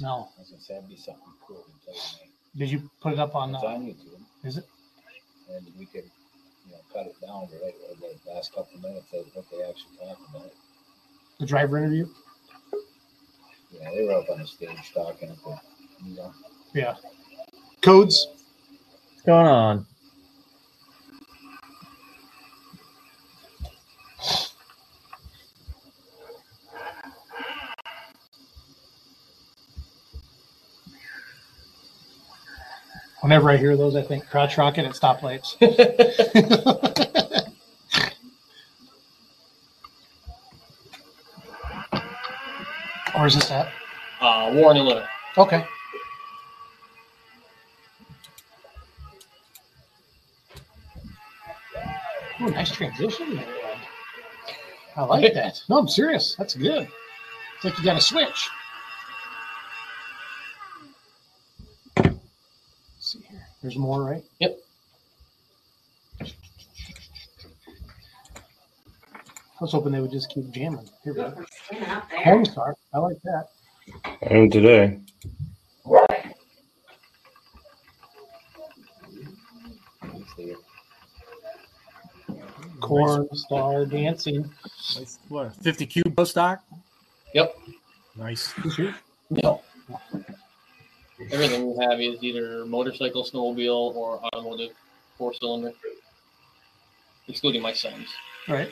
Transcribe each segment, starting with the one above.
No. I was gonna say that'd be something cool to play tonight. Did you put it up on? It's Uh, on YouTube, is it? and we could, you know, cut it down right or the last couple of minutes of what they actually talked about. The driver interview? Yeah, they were up on the stage talking at the, you know, Yeah. Codes? What's going on? Whenever I hear those, I think crotch rocket at stoplights. Where's this at? Uh, Warren and Little. Okay. Ooh, nice transition I like that. No, I'm serious. That's good. It's like you got a switch. There's more, right? Yep. I was hoping they would just keep jamming. Here we go. Home start. I like that. And today. it's there. Corn star dancing. Nice, What, 50 cube post stock? Yep. Nice. No. Everything we have is either motorcycle, snowmobile, or automotive, four cylinder, excluding my son's. Right.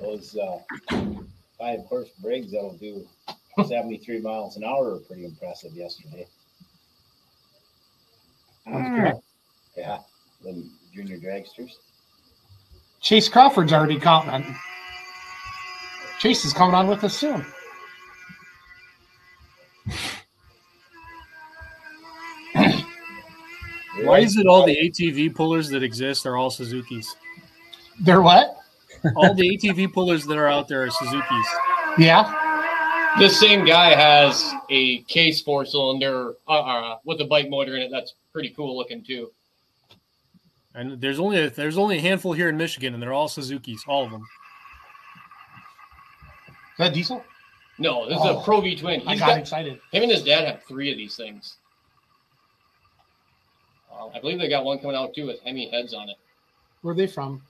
Those uh, five horse Briggs that'll do 73 miles an hour are pretty impressive yesterday. Yeah, the junior dragsters. Chase Crawford's already commenting. Chase is coming on with us soon. Why is it all the ATV pullers that exist are all Suzuki's? They're what? All the ATV pullers that are out there are Suzuki's. Yeah. This same guy has a case four cylinder uh, uh, with a bike motor in it. That's pretty cool looking too. And there's only a, there's only a handful here in Michigan, and they're all Suzuki's, all of them. Is that diesel? No, this is Oh. a Pro V twin. I got got, excited. him and his dad have three of these things. Uh, I believe they got one coming out too with Hemi heads on it. Where are they from?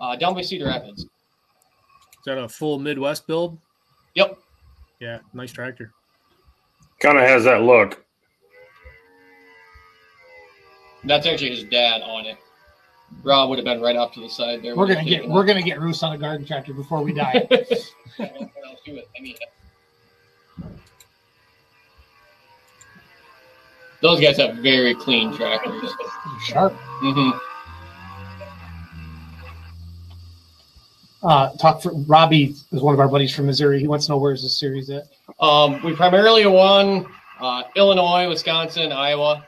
Uh, down by Cedar Rapids. Is that a full Midwest build? Yep. Yeah, nice tractor. Kind of has that look. That's actually his dad on it. Rob would have been right off to the side there. We're gonna get we're gonna get Roos on a garden tractor before we die. Got one coming out too with Hemi heads. Those guys have very clean tractors. Sharp. hmm Uh, talk for Robbie is one of our buddies from Missouri. He wants to know where's this series at. Um, we primarily won uh, Illinois, Wisconsin, Iowa.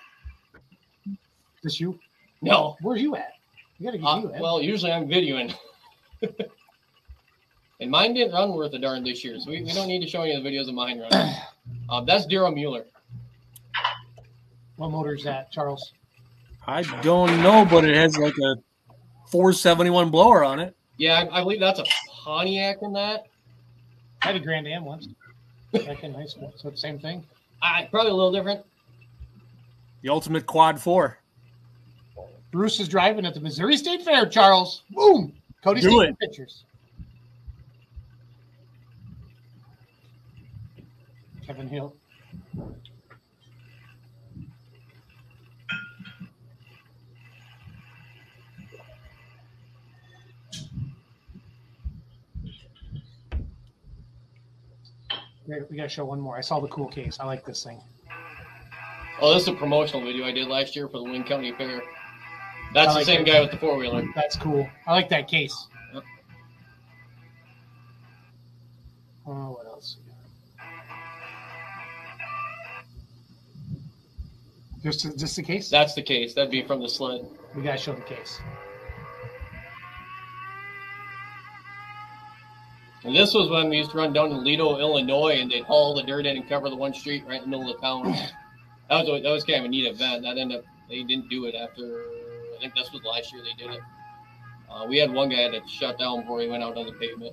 This you? No. Where's you at? You gotta get Uh, you at. well, usually I'm videoing. and mine didn't run worth a darn this year, so we, we don't need to show any of the videos of mine running. Uh, that's Daryl Mueller. what motor is that, Charles? I don't know, but it has like a 471 blower on it. Yeah, I, I believe that's a Pontiac in that. I had a Grand Am once. Back in high school. So the same thing. Uh, probably a little different. The ultimate quad four. Bruce is driving at the Missouri State Fair, Charles. Boom. Cody's Do taking it. pictures. Kevin Hill. Wait, we gotta show one more. I saw the cool case. I like this thing. Oh, this is a promotional video I did last year for the Wayne County Fair. That's the same it. guy with the four wheeler. That's cool. I like that case. Yep. Oh, what else? we got? Just, just the case. That's the case. That'd be from the sled. We gotta show the case. And this was when we used to run down to Lido, Illinois, and they'd haul the dirt in and cover the one street right in the middle of the town. That was a, that was kind of a neat event. That ended up they didn't do it after I think this was last year they did it. Uh, we had one guy that shut down before he went out on the pavement.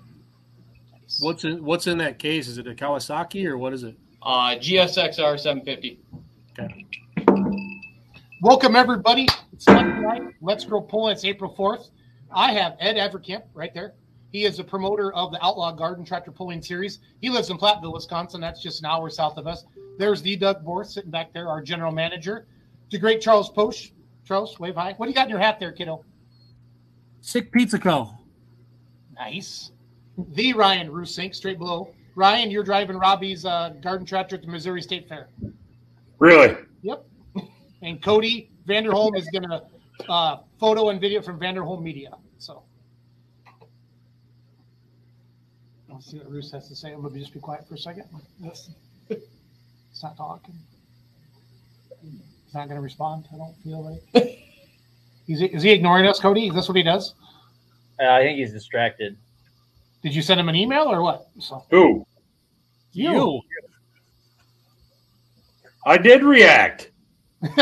What's in What's in that case? Is it a Kawasaki or what is it? Uh, GSXR 750. Okay. Welcome everybody. It's Monday night. Let's Grow Pulling. It's April fourth. I have Ed Avercamp right there. He is the promoter of the Outlaw Garden Tractor Pulling Series. He lives in Platteville, Wisconsin. That's just an hour south of us. There's the Doug Borth sitting back there, our general manager. The great Charles Posch. Charles, wave high. What do you got in your hat there, kiddo? Sick Pizza Co. Nice. The Ryan Rusink, straight below. Ryan, you're driving Robbie's uh, garden tractor at the Missouri State Fair. Really? Yep. And Cody Vanderholm is going to uh, photo and video from Vanderholm Media. So let's see what Roos has to say. I'm going to just be quiet for a second. Listen. It's not talking. He's not going to respond. I don't feel like. Is he, is he ignoring us, Cody? Is this what he does? Uh, I think he's distracted. Did you send him an email or what? So Who? You. I did react.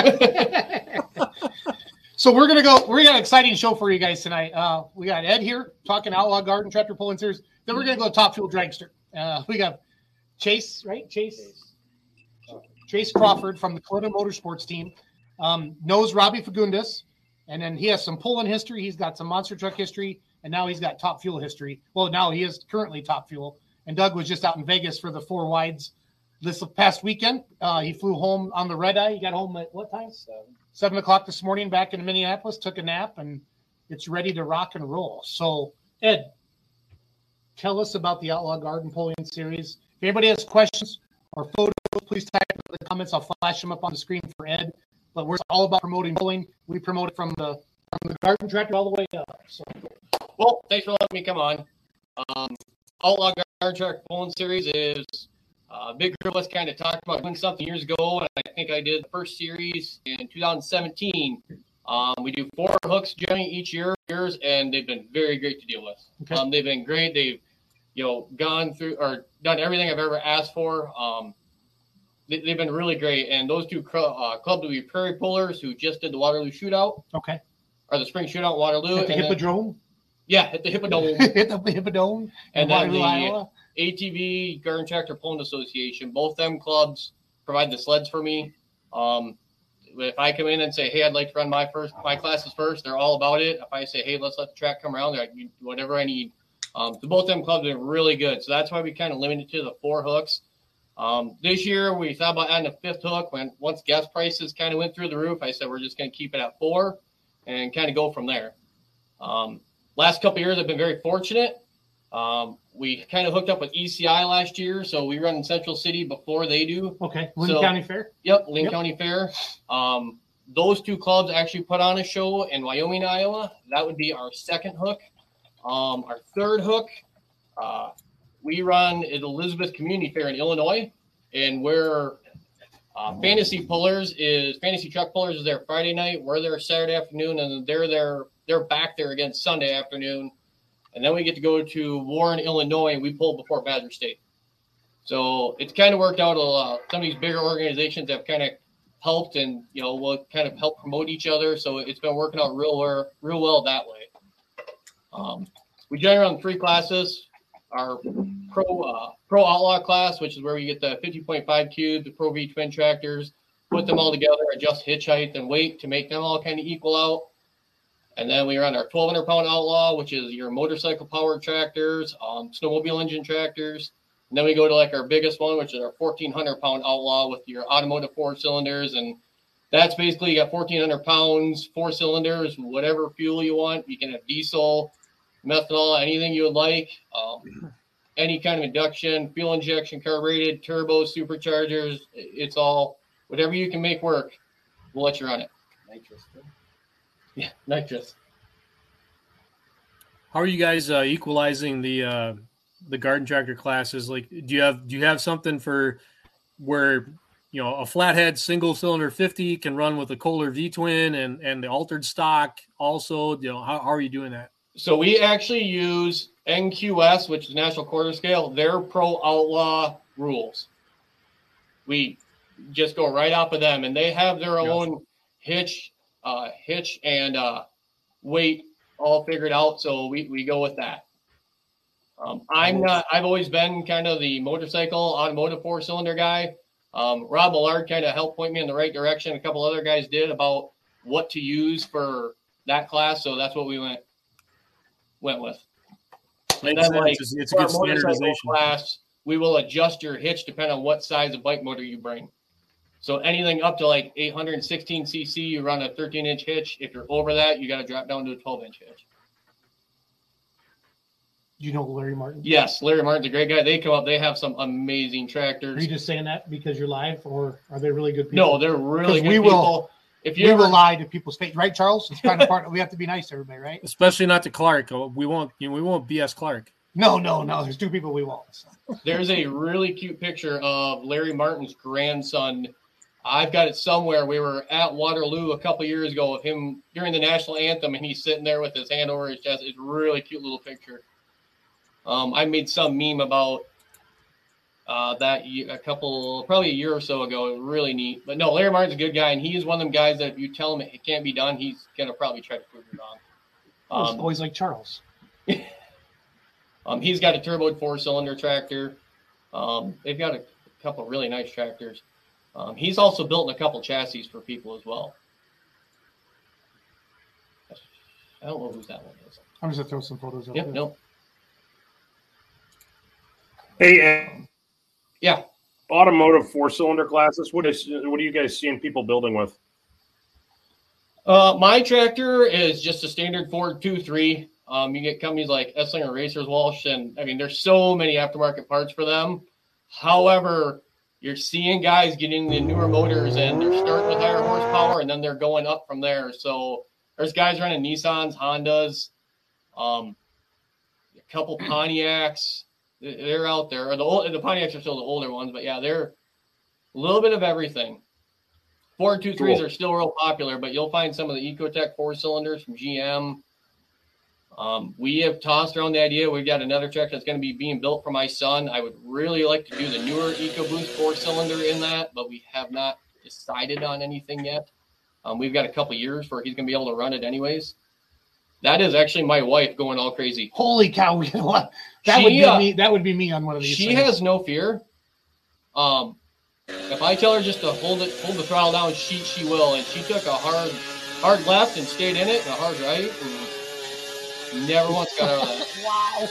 so we're gonna go. We got an exciting show for you guys tonight. Uh, we got Ed here talking Outlaw Garden Tractor Pulling Series. Then we're gonna go Top Fuel Dragster. Uh, we got Chase, right? Chase. Chase Crawford from the Toyota Motorsports team um, knows Robbie Fagundes, and then he has some pulling history. He's got some monster truck history, and now he's got Top Fuel history. Well, now he is currently Top Fuel. And Doug was just out in Vegas for the four wides this past weekend. Uh, he flew home on the red eye. He got home at what time? Seven. Seven o'clock this morning back in Minneapolis, took a nap, and it's ready to rock and roll. So, Ed, tell us about the Outlaw Garden Pulling Series. If anybody has questions or photos, please type in the comments. I'll flash them up on the screen for Ed. But we're all about promoting bowling. We promote it from the from the garden tractor all the way up. So, Well, thanks for letting me come on. Um, Outlaw Garden Tractor Pulling Series is uh, a big group of us kind of talked about doing something years ago, and I think I did the first series in 2017. Um, we do four hooks generally each year, years, and they've been very great to deal with. Okay. Um, they've been great. They've you know gone through or done everything I've ever asked for. Um, they, they've been really great, and those two cl- uh, clubs will be Prairie Pullers, who just did the Waterloo Shootout okay. or the Spring Shootout Waterloo. At the Hippodrome. yeah, at the Hippodome. Hit the Hippodome. And then Waterloo, the- Iowa. ATV Garden Tractor Pulling Association. Both them clubs provide the sleds for me. Um, if I come in and say, "Hey, I'd like to run my first my classes first, they're all about it. If I say, "Hey, let's let the track come around," they're like, "Whatever I need." Um, so both them clubs are really good. So that's why we kind of limited to the four hooks. Um, this year we thought about adding a fifth hook. When once gas prices kind of went through the roof, I said we're just going to keep it at four and kind of go from there. Um, last couple years, I've been very fortunate. Um, we kind of hooked up with ECI last year, so we run in Central City before they do. Okay. Linn So- County Fair. Yep, Linn Yep. County Fair. Um, those two clubs actually put on a show in Wyoming, Iowa. That would be our second hook. Um, our third hook, uh, we run at Elizabeth Community Fair in Illinois, and we're uh, Fantasy Pullers is Fantasy Truck Pullers is there Friday night. We're there Saturday afternoon, and they're there. They're back there again Sunday afternoon, and then we get to go to Warren, Illinois, and we pull before Badger State. So it's kind of worked out. a lot. some of these bigger organizations have kind of helped, and you know, will kind of help promote each other. So it's been working out real well, real well that way. Um, we generally run three classes. Our pro uh, pro outlaw class, which is where we get the 50.5 cube, the pro V twin tractors, put them all together, adjust hitch height and weight to make them all kind of equal out. And then we run our 1200 pound outlaw, which is your motorcycle powered tractors, um, snowmobile engine tractors. And then we go to like our biggest one, which is our 1400 pound outlaw with your automotive four cylinders. And that's basically you got 1400 pounds, four cylinders, whatever fuel you want. You can have diesel, methanol, anything you would like. Um, any kind of induction, fuel injection, carbureted, turbo, superchargers. It's all whatever you can make work. We'll let you run it. Nitrous. too. Yeah, nitrous. How are you guys uh, equalizing the uh, the garden tractor classes? Like, do you have do you have something for where you know a flathead single cylinder fifty can run with a Kohler V twin and and the altered stock also? You know, how, how are you doing that? So we actually use NQS, which is National Quarter Scale, their Pro Outlaw rules. We just go right off of them, and they have their own hitch, uh, hitch and uh, weight all figured out. So we, we go with that. Um, I'm not. I've always been kind of the motorcycle automotive four cylinder guy. Um, Rob Millard kind of helped point me in the right direction. A couple other guys did about what to use for that class, so that's what we went went with. And Makes then, like, It's, it's a good standardization. class, we will adjust your hitch depending on what size of bike motor you bring. So anything up to like 816 cc, you run a 13 inch hitch. If you're over that, you got to drop down to a 12 inch hitch. Do you know Larry Martin? Yes, Larry Martin's a great guy. They come up, they have some amazing tractors. Are you just saying that because you're live, or are they really good people? No, they're really 'Cause good we people. will- if you we ever, will lie to people's face, right, Charles? It's kind of part. We have to be nice to everybody, right? Especially not to Clark. Oh, We won't. You know, we won't BS Clark. No, no, no. There's two people we won't. so. there's a really cute picture of Larry Martin's grandson. I've got it somewhere. We were at Waterloo a couple years ago of him during the national anthem, and he's sitting there with his hand over his chest. It's a really cute little picture. Um, I made some meme about uh, that a couple, probably a year or so ago. Really neat. But no, Larry Martin's a good guy, and he's one of them guys that if you tell him it can't be done, he's gonna probably try to prove you wrong. It's Um, always like Charles. um, he's got a turboed four cylinder tractor. Um, they've got a couple really nice tractors. Um, he's also built a couple chassis for people as well. I don't know whose that one is. I'm just gonna throw some photos up. Yep, there. no. Hey, Yeah. automotive four cylinder classes. What is what are you guys seeing people building with? Uh, my tractor is just a standard Ford 2.3. Um, you get companies like Esslinger Racers Walsh, and I mean, there's so many aftermarket parts for them. However, you're seeing guys getting the newer motors and they're starting with higher horsepower and then they're going up from there. So there's guys running Nissans, Hondas, um, a couple Pontiacs. They- They're out there. Or the old, the Pontiacs are still the older ones, but yeah, they're a little bit of everything. Ford two threes Cool. are still real popular, but you'll find some of the Ecotec four cylinders from GM. Um, we have tossed around the idea. We've got another truck that's going to be being built for my son. I would really like to do the newer EcoBoost four cylinder in that, but we have not decided on anything yet. Um, we've got a couple years where he's going to be able to run it anyways. That is actually my wife going all crazy. Holy cow! We that She, would be uh, me. That would be me on one of these. She things. has no fear. Um, if I tell her just to hold it, hold the throttle down, she she will. And she took a hard, hard left and stayed in it, and a hard right, and never once got out of that. wow.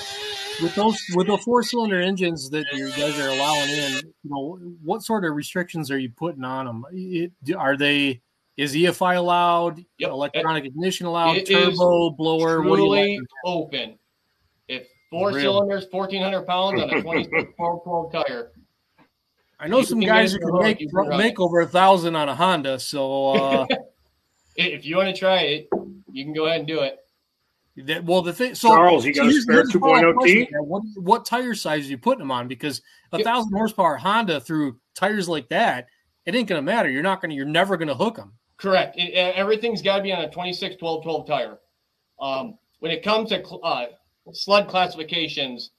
With those with the four cylinder engines that you guys are allowing in, you know, what sort of restrictions are you putting on them? It, are they? Is EFI allowed? Yep. Electronic ignition allowed? It is turbo blower? What do you Truly like? open. If four Really? cylinders, fourteen hundred pounds on a 26 12 12 tire. I know you some guys who can make can make over a thousand on a Honda. So uh, If you want to try it, you can go ahead and do it. that, well, the thing. So Charles, you got a spare here's the follow-up 2.0 question, T? What what tire size are you putting them on? Because a thousand horsepower Honda through tires like that, it ain't gonna matter. You're not gonna. You're never gonna hook them. Correct. It, everything's got to be on a 26 12 12 tire. Um, when it comes to cl- uh, sled classifications,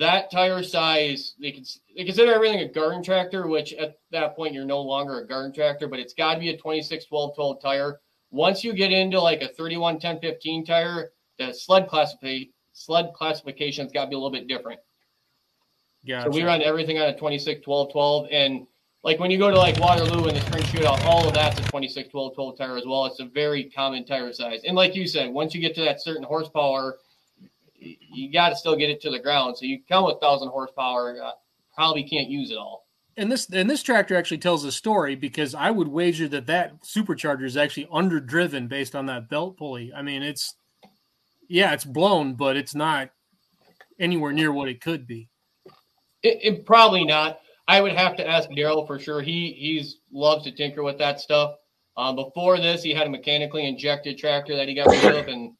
that tire size they can they consider everything a garden tractor, which at that point you're no longer a garden tractor, but it's got to be a 26 12 12 tire. Once you get into like a 31 10 15 tire, the sled classify sled classification's got to be a little bit different. Yeah. So we run everything on a 26, 12, 12. And like when you go to like Waterloo in the spring shootout, all of that's a 26, 12, 12 tire as well. It's a very common tire size. And like you said, once you get to that certain horsepower, you got to still get it to the ground. So you come with 1,000 horsepower, uh, probably can't use it all. and this and this tractor actually tells a story because I would wager that that supercharger is actually underdriven based on that belt pulley. I mean, it's yeah, it's blown, but it's not anywhere near what it could be. It, it probably not. I would have to ask Daryl for sure. He he's loves to tinker with that stuff. Um, before this, he had a mechanically injected tractor that he got rid of, and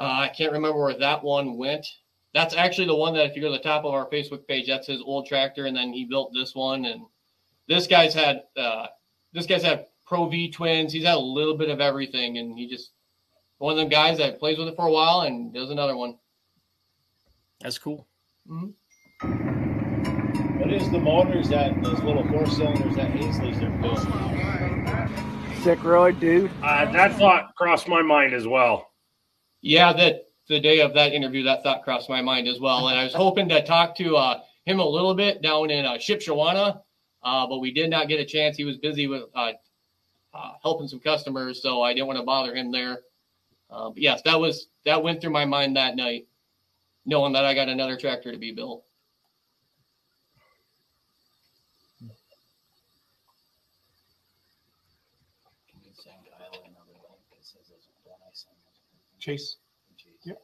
uh, I can't remember where that one went. That's actually the one that if you go to the top of our Facebook page, that's his old tractor, and then he built this one. And this guy's had uh, this guy's had Pro V twins. He's had a little bit of everything, and he just one of them guys that plays with it for a while and does another one. That's cool. What is the motors that those little four cylinders that Hazley's are building? Sick roid, dude. Uh, that thought crossed my mind as well. Yeah, that the day of that interview, that thought crossed my mind as well. And I was hoping to talk to uh, him a little bit down in uh, Shipshewana, uh, but we did not get a chance. He was busy with uh, uh, helping some customers, so I didn't want to bother him there. Uh, but yes, that was that went through my mind that night, knowing that I got another tractor to be built. Can you send Kyle another link that says it's done? I sent it. Chase, Yep.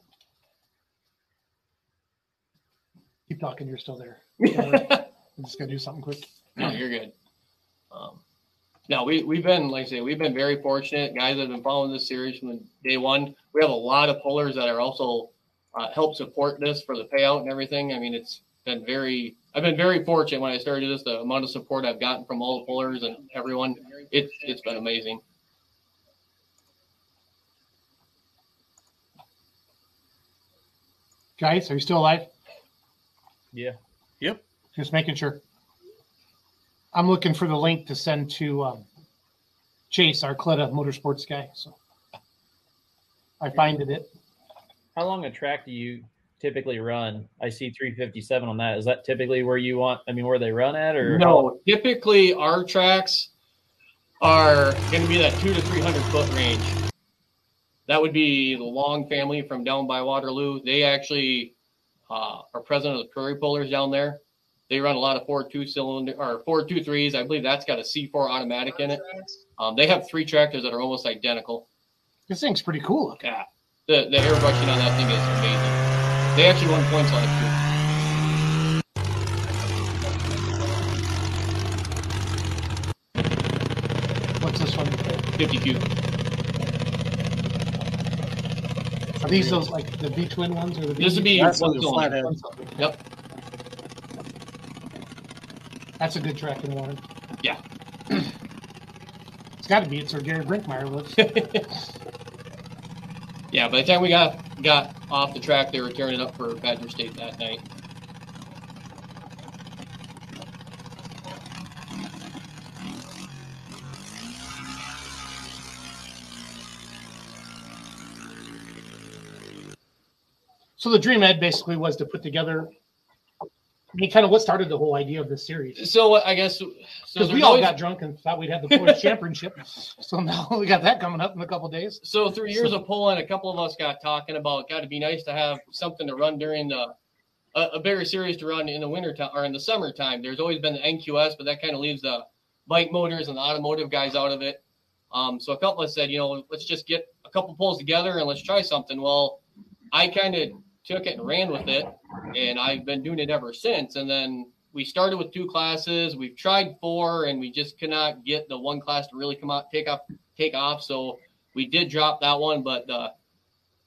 keep talking. You're still there. I'm just gonna do something quick. No, you're good. Um, no, we we've been like I say, we've been very fortunate. Guys that have been following this series from day one. We have a lot of pullers that are also uh, help support this for the payout and everything. I mean, it's been very. I've been very fortunate when I started this. The amount of support I've gotten from all the pullers and everyone, it's it's been amazing. Guys, are you still alive? Yeah. Yep. Just making sure. I'm looking for the link to send to um, Chase, our Kalitta Motorsports guy. So I find it. How long a track do you typically run? I see 357 on that. Is that typically where you want? I mean, where they run at, or No, typically our tracks are going to be that two to three hundred foot range. That would be the Long family from down by Waterloo. They actually uh, are president of the Prairie Pullers down there. They run a lot of four two cylinder or four two threes. I believe that's got a C four automatic in it. Um, they have three tractors that are almost identical. This thing's pretty cool. looking. Yeah, the the airbrushing on that thing is amazing. They actually won points last year. What's this one? Fifty. Are these those like the V twin ones or the V? This would be That's one on the cylinder. flathead. Yep. That's a good tracking one. Yeah. it's got to be. It's where Gary Brinkmeyer lives. Yeah, by the time we got got off the track, they were tearing it up for Badger State that night. So the dream ed basically was to put together. I mean, kind of what started the whole idea of this series. So I guess so. Because we all always- got drunk and thought we'd have the Polish Championship. So now we got that coming up in a couple days. So through years of pulling, a couple of us got talking about got to be nice to have something to run during the a, a bigger series to run in the winter time or in the summertime. There's always been the NQS, but that kind of leaves the bike motors and the automotive guys out of it. Um, so a couple of us said, you know, let's just get a couple pulls together and let's try something. Well, I kind of took it and ran with it, and I've been doing it ever since. And then we started with two classes. We've tried four, and we just cannot get the one class to really come out, take off, take off. So we did drop that one, but the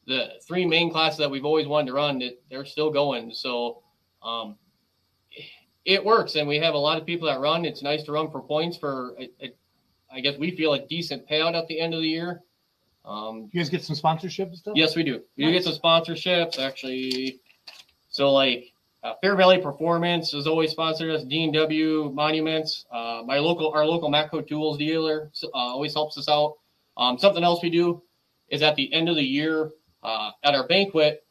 the three main classes that we've always wanted to run, they're still going. So um, it works, and we have a lot of people that run. It's nice to run for points for. a- a- I guess we feel a decent payout at the end of the year. Um, You guys get some sponsorship and stuff. Yes, we do. We do get some sponsorships actually. So like uh, Fair Valley Performance has always sponsored us. D and W Monuments. Uh, my local, our local Matco Tools dealer uh, always helps us out. Um, something else we do is at the end of the year uh, at our banquet.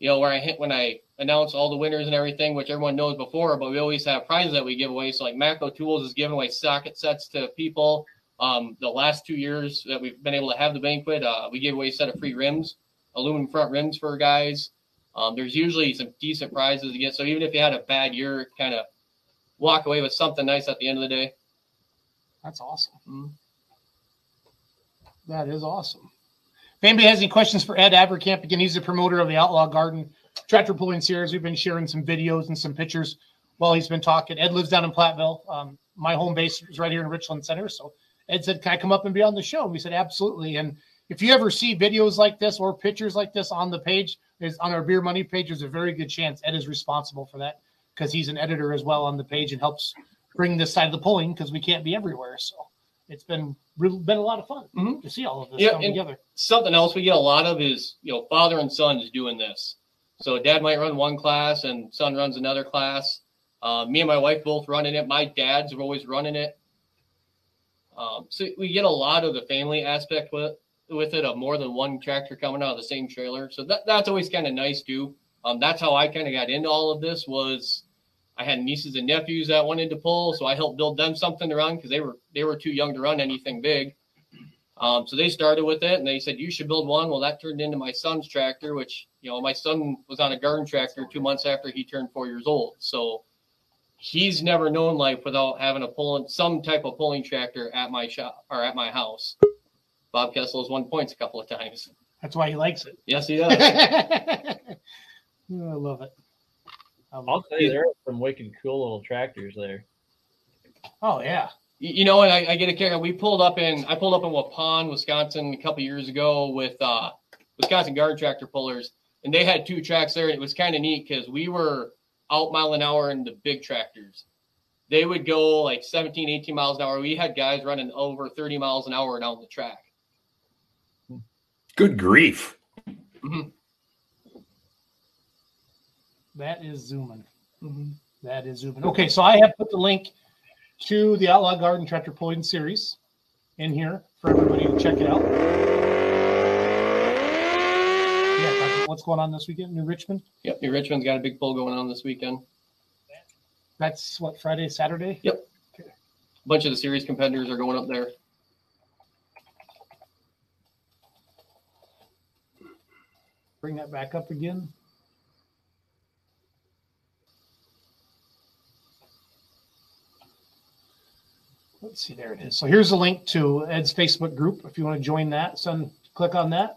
You know where I hit when I announce all the winners and everything, which everyone knows before, but we always have prizes that we give away. So like Matco Tools is giving away socket sets to people. Um, the last two years that we've been able to have the banquet, uh, we gave away a set of free rims, aluminum front rims for guys. Um, there's usually some decent prizes to get. So even if you had a bad year, kind of walk away with something nice at the end of the day. That's awesome. Mhm. That is awesome. If anybody has any questions for Ed Avercamp, again, he's the promoter of the Outlaw Garden Tractor Pulling Series. We've been sharing some videos and some pictures while he's been talking. Ed lives down in Platteville. Um, my home base is right here in Richland Center. So Ed said, Can I come up and be on the show? And we said, Absolutely. And if you ever see videos like this or pictures like this on the page, there's on our Beer Money page, there's a very good chance Ed is responsible for that because he's an editor as well on the page and helps bring this side of the pulling because we can't be everywhere. So it's been been a lot of fun Mhm. to see all of this Yeah, come together. Something else we get a lot of is you know father and son is doing this. So dad might run one class and son runs another class. Uh, me and my wife both running it. My dad's always running it. Um, so we get a lot of the family aspect with with it of more than one tractor coming out of the same trailer. So that, that's always kind of nice too. Um, that's how I kind of got into all of this was I had nieces and nephews that wanted to pull, so I helped build them something to run because they were they were too young to run anything big. Um, so they started with it and they said you should build one. Well, that turned into my son's tractor, which you know my son was on a garden tractor two months after he turned four years old. So he's never known life without having a pulling some type of pulling tractor at my shop or at my house. Bob Kessel has won points a couple of times. That's why he likes it. Yes, he does. Oh, I love it. I love I'll tell you, there are some wicked cool little tractors there. Oh yeah. You you know, and I, I get a kick. We pulled up in I pulled up in Waupun, Wisconsin, a couple years ago with uh, Wisconsin garden tractor pullers, and they had two tracks there. And it was kind of neat because we were out mile an hour in the big tractors. They would go like 17, 18 miles an hour. We had guys running over 30 miles an hour down the track. Good grief. Mm-hmm. That is zooming. Mm-hmm. That is zooming. Okay, so I have put the link to the Outlaw Garden Tractor Pulling Series in here for everybody to check it out. Yeah, talk about what's going on this weekend? New Richmond. Yep, New Richmond's got a big pull going on this weekend. That's what Friday, Saturday. Yep. A bunch of the series competitors are going up there. Bring that back up again. Let's see, there it is. So here's a link to Ed's Facebook group. If you want to join that, son, click on that.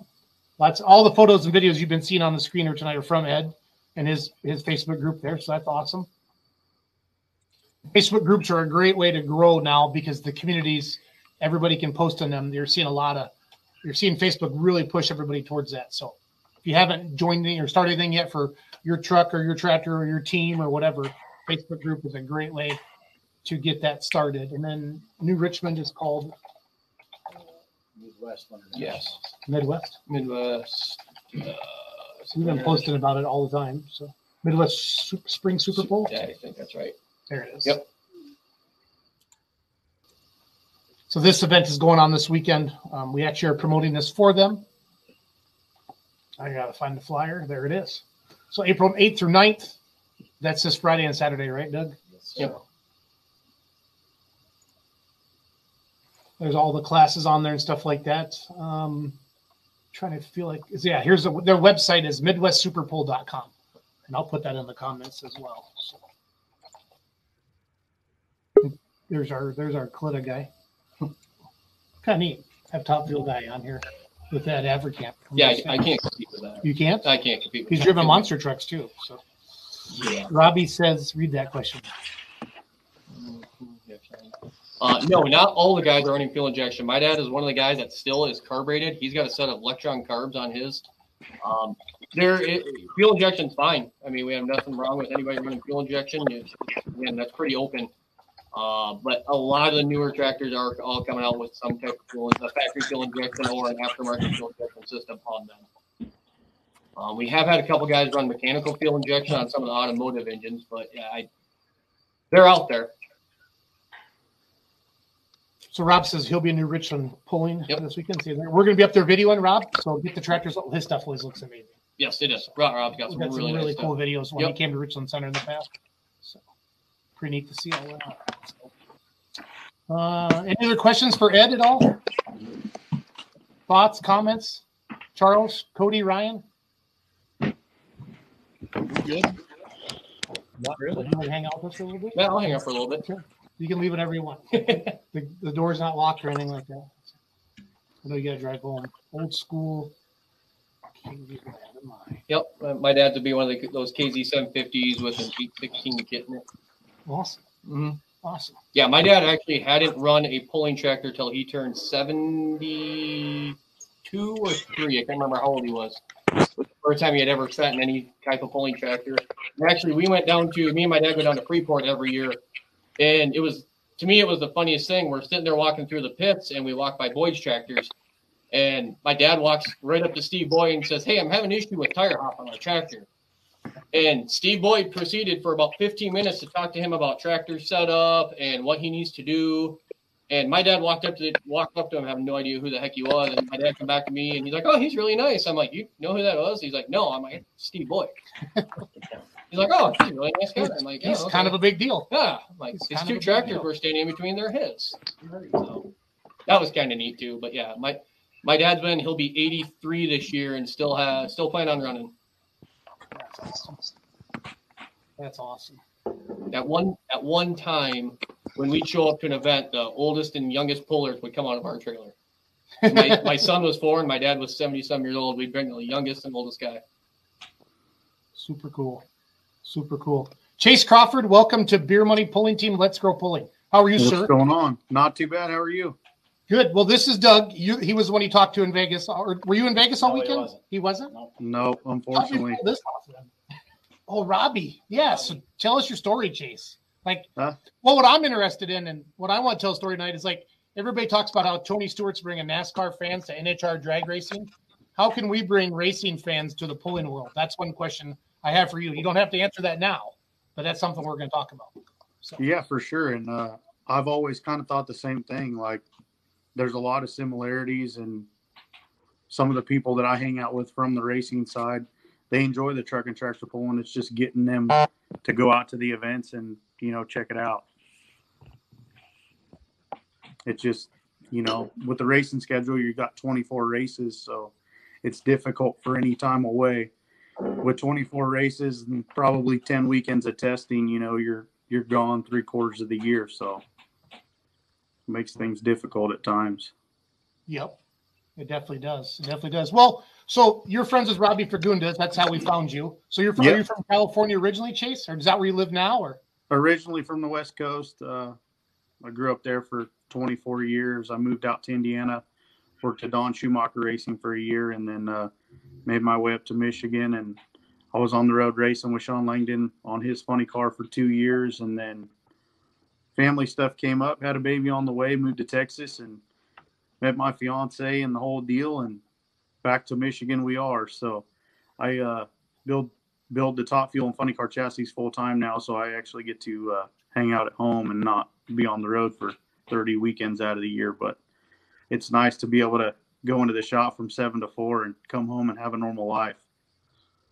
Lots, all the photos and videos you've been seeing on the screen here tonight are from Ed and his his Facebook group there. So that's awesome. Facebook groups are a great way to grow now because the communities, everybody can post on them. You're seeing a lot of, you're seeing Facebook really push everybody towards that. So if you haven't joined or started anything yet for your truck or your tractor or your team or whatever, Facebook group is a great way to get that started. And then New Richmond is called Midwest International. Yes. Midwest. Midwest. Uh, We've been posting about it all the time. So Midwest Su- Spring Super Pull. Yeah, I think that's right. There it is. Yep. So this event is going on this weekend. Um, we actually are promoting this for them. I gotta find the flyer. There it is. So April 8th through 9th. That's this Friday and Saturday, right, Doug? Yes, sir. There's all the classes on there and stuff like that. Um, trying to feel like, yeah, here's a, their website is midwestsuperpull.com. And I'll put that in the comments as well. So. There's our, there's our Kalitta guy. kind of neat. Have top fuel guy on here with that Avercamp. Yeah, I, I can't compete with that. You can't? I can't compete. With He's driven monster trucks too. So Yeah. Robbie says, read that question. Uh, no, not all the guys are running fuel injection. My dad is one of the guys that still is carbureted. He's got a set of electron carbs on his. Um, there, it, fuel injection's fine. I mean, we have nothing wrong with anybody running fuel injection. It's, again, that's pretty open. Uh, but a lot of the newer tractors are all coming out with some type of fuel, a factory fuel injection or an aftermarket fuel injection system on them. Um, we have had a couple guys run mechanical fuel injection on some of the automotive engines, but yeah, I, they're out there. So Rob says he'll be in New Richmond pulling Yep. this weekend. So We're going to be up there videoing Rob. So get the tractors. His stuff always looks amazing. Yes, it is. Rob, Rob's got We've some got some really, really, nice cool stuff. videos when Yep. he came to Richland Center in the past. So pretty neat to see all that. Uh, any other questions for Ed at all? Thoughts, comments? Charles, Cody, Ryan? Good. Not really. You want to hang out with us a little bit? Yeah, I'll hang out for a little bit. You can leave whenever you want. the, the door's not locked or anything like that. I know you got to drive home. Old school. King of my. Yep, my dad's would be one of the, those KZ 750s with an 816 kit in it. Awesome. Mm-hmm. Awesome. Yeah, my dad actually hadn't run a pulling tractor till he turned 72 or 3. I can't remember how old he was. Was the first time he had ever sat in any type of pulling tractor. And actually, we went down to, me and my dad go down to Freeport every year. And it was, to me, it was the funniest thing. We're sitting there walking through the pits and we walk by Boyd's tractors. And my dad walks right up to Steve Boyd and says, Hey, I'm having an issue with tire hop on our tractor. And Steve Boyd proceeded for about 15 minutes to talk to him about tractor setup and what he needs to do. And my dad walked up to the, walked up to him, having no idea who the heck he was. And my dad come back to me, and he's like, "Oh, he's really nice." I'm like, "You know who that was?" He's like, "No." I'm like, "Steve Boyd." he's like, "Oh, he's a really nice guy." I'm like, yeah, He's okay." kind of a big deal. Yeah, like It's his two of a big tractors were standing in between their his. So that was kind of neat too. But yeah, my my dad's been he'll be 83 this year and still has still planning on running. That's awesome. That's awesome. At one at one time when we'd show up to an event, the oldest and youngest pullers would come out of our trailer. My, my son was four and my dad was 70 some years old. We'd bring the youngest and oldest guy. Super cool. Super cool. Chase Crawford, welcome to Beer Money Pulling Team. Let's Grow Pulling. How are you, What's sir? going on? Not too bad. How are you? Good. Well, this is Doug. You, he was the one you talked to in Vegas. Or were you in Vegas all No, he weekend? wasn't. He wasn't. No, unfortunately. you this? Oh, Robbie. Yeah. So tell us your story, Chase. Like, Huh? well, what I'm interested in and what I want to tell a story tonight is like everybody talks about how Tony Stewart's bringing NASCAR fans to NHRA drag racing. How can we bring racing fans to the pulling world? That's one question I have for you. You don't have to answer that now, but that's something we're going to talk about. So, Yeah, for sure. And uh, I've always kind of thought the same thing. Like, there's a lot of similarities, and some of the people that I hang out with from the racing side, they enjoy the truck and tractor pulling. It's just getting them to go out to the events and you know check it out. It's just you know with the racing schedule, you've got 24 races, so it's difficult for any time away. With 24 races and probably 10 weekends of testing, you know you're you're gone three quarters of the year, so it makes things difficult at times. yep, it definitely does. It definitely does. Well, so you're friends with Robbie Fagundes. That's how we found you. So you're from, Yeah. are you from California originally, Chase, or is that where you live now? Or Originally from the West Coast, uh, I grew up there for 24 years. I moved out to Indiana, worked at Don Schumacher Racing for a year, and then uh, made my way up to Michigan. And I was on the road racing with Shawn Langdon on his funny car for two years, and then family stuff came up. Had a baby on the way, moved to Texas, and met my fiance and the whole deal. And back to Michigan we are. So I uh, build build the top fuel and funny car chassis full time now, so I actually get to uh, hang out at home and not be on the road for 30 weekends out of the year. But it's nice to be able to go into the shop from seven to four and come home and have a normal life.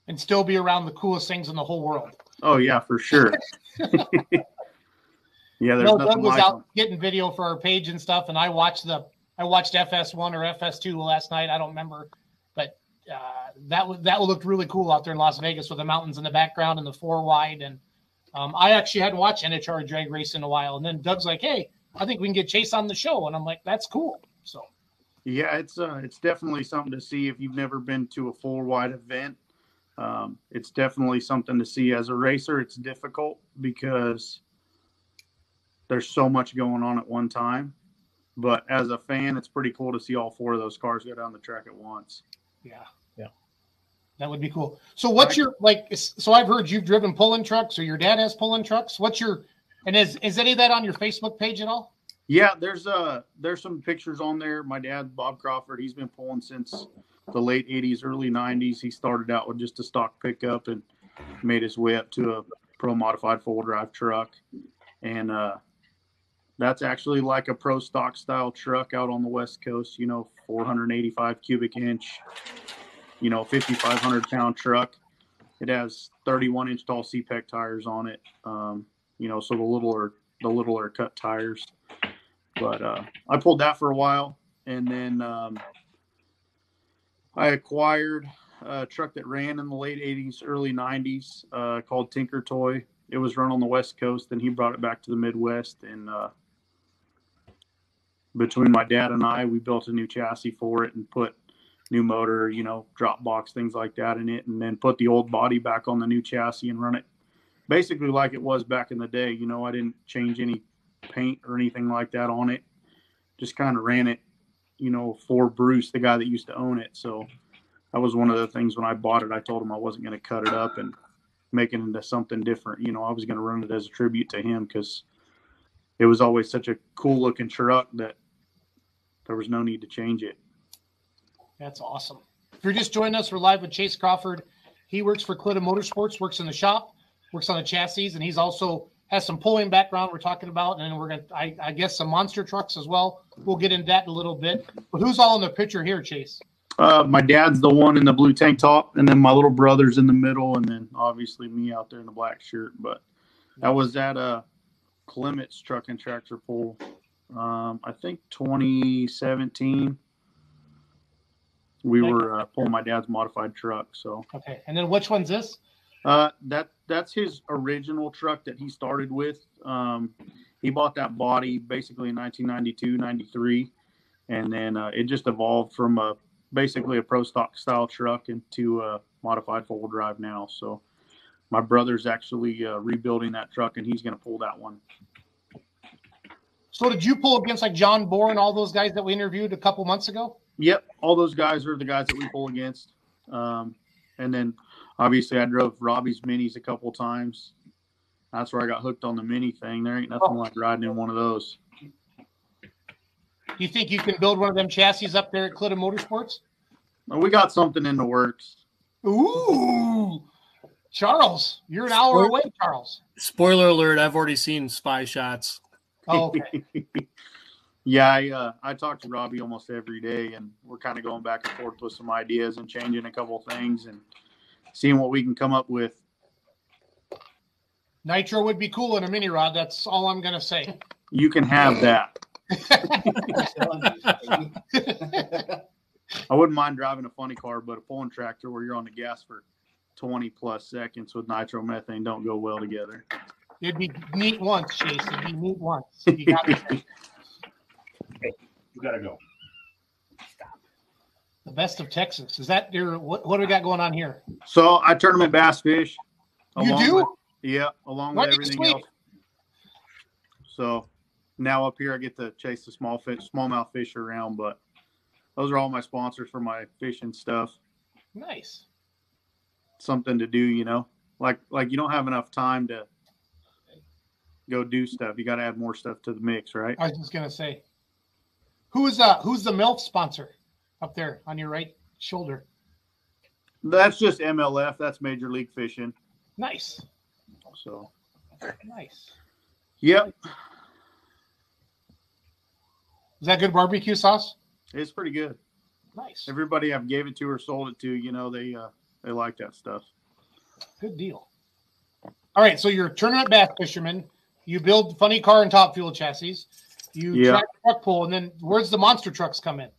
and still be around the coolest things in the whole world. Oh yeah, for sure. yeah, there's no, Doug nothing was like out getting video for our page and stuff, and I watched the I watched FS1 or FS2 last night. I don't remember, but uh, that was that looked really cool out there in Las Vegas with the mountains in the background and the four wide. And um, I actually hadn't watched NHRA drag race in a while. And then Doug's like, "Hey, I think we can get Chase on the show," and I'm like, "That's cool." So Yeah, it's uh, it's definitely something to see if you've never been to a four wide event. Um, it's definitely something to see as a racer. It's difficult because there's so much going on at one time. But as a fan, it's pretty cool to see all four of those cars go down the track at once. yeah, Yeah. that would be cool. So what's your like? So I've heard you've driven pulling trucks, or your dad has pulling trucks. What's your and is is any of that on your Facebook page at all? Yeah, there's uh there's some pictures on there. My dad, Bob Crawford, he's been pulling since the late '80s, early '90s. He started out with just a stock pickup and made his way up to a pro modified full drive truck, and uh, that's actually like a pro stock style truck out on the West Coast. You know, 485 cubic inch, you know, 5,500 pound truck. It has 31 inch tall CPEC tires on it. Um, you know, so the littler the littler cut tires but uh, I pulled that for a while, and then um, I acquired a truck that ran in the late '80s, early '90s, uh, called Tinker Toy. It was run on the West Coast, and he brought it back to the Midwest. And uh, between my dad and I, we built a new chassis for it and put new motor, you know, drop box, things like that in it, and then put the old body back on the new chassis and run it basically like it was back in the day. You know, I didn't change any paint or anything like that on it. Just kind of ran it, you know, for Bruce, the guy that used to own it. So that was one of the things when I bought it. I told him I wasn't going to cut it up and make it into something different. You know, I was going to run it as a tribute to him because it was always such a cool looking truck that there was no need to change it. That's awesome. If you're just joining us, we're live with Chase Crawford. He works for Kalitta Motorsports, works in the shop, works on the chassis, and he's also has some pulling background we're talking about, and we're gonna I, I guess some monster trucks as well. We'll get into that in a little bit. But who's all in the picture here, Chase? Uh, my dad's the one in the blue tank top, and then my little brother's in the middle, and then obviously me out there in the black shirt. But that was at uh, Clement's truck and tractor pull. Um, I think 2017. We were uh, pulling my dad's modified truck, so Okay, and then which one's this? Uh, that that's his original truck that he started with. Um, he bought that body basically in 1992, 93, and then uh, it just evolved from a basically a pro stock style truck into a modified four wheel drive now. So my brother's actually uh, rebuilding that truck, and he's going to pull that one. So did you pull against like John Bohr and all those guys that we interviewed a couple months ago? Yep, all those guys are the guys that we pull against. Um, and then obviously I drove Robbie's minis a couple times. That's where I got hooked on the mini thing. There ain't nothing Oh. like riding in one of those. Do you think you can build one of them chassis up there at Kalitta Motorsports? Well, we got something in the works. Ooh, Charles, you're an hour away, Charles. Spoiler alert: I've already seen spy shots. Oh, okay. yeah, I uh, I talk to Robbie almost every day, and we're kind of going back and forth with some ideas and changing a couple things and seeing what we can come up with. Nitro would be cool in a mini rod. That's all I'm gonna say. You can have that. I wouldn't mind driving a funny car, but a pulling tractor where you're on the gas for 20 plus seconds with nitromethane don't go well together. It'd be neat once, Chase. It'd be neat once. You got it. You gotta go. The best of Texas. Is that your what? What do we got going on here? So I tournament bass fish. You do? with- yeah, along with everything else. So now up here I get to chase the small fish, smallmouth fish around, but those are all my sponsors for my fishing stuff. Nice. Something to do, you know. Like like you don't have enough time to go do stuff. You got to add more stuff to the mix, right? I was just gonna say, who's uh who's the MILF sponsor up there on your right shoulder? That's just MLF. That's Major League Fishing. Nice, So, nice. yep, Is that good barbecue sauce? it's pretty good. Nice, Everybody I've gave it to or sold it to, you know, they uh they like that stuff. good deal. All right, so you're a tournament bass fisherman. You build funny car and top fuel chassis. You Yeah. track truck pull, and then where's the monster trucks come in?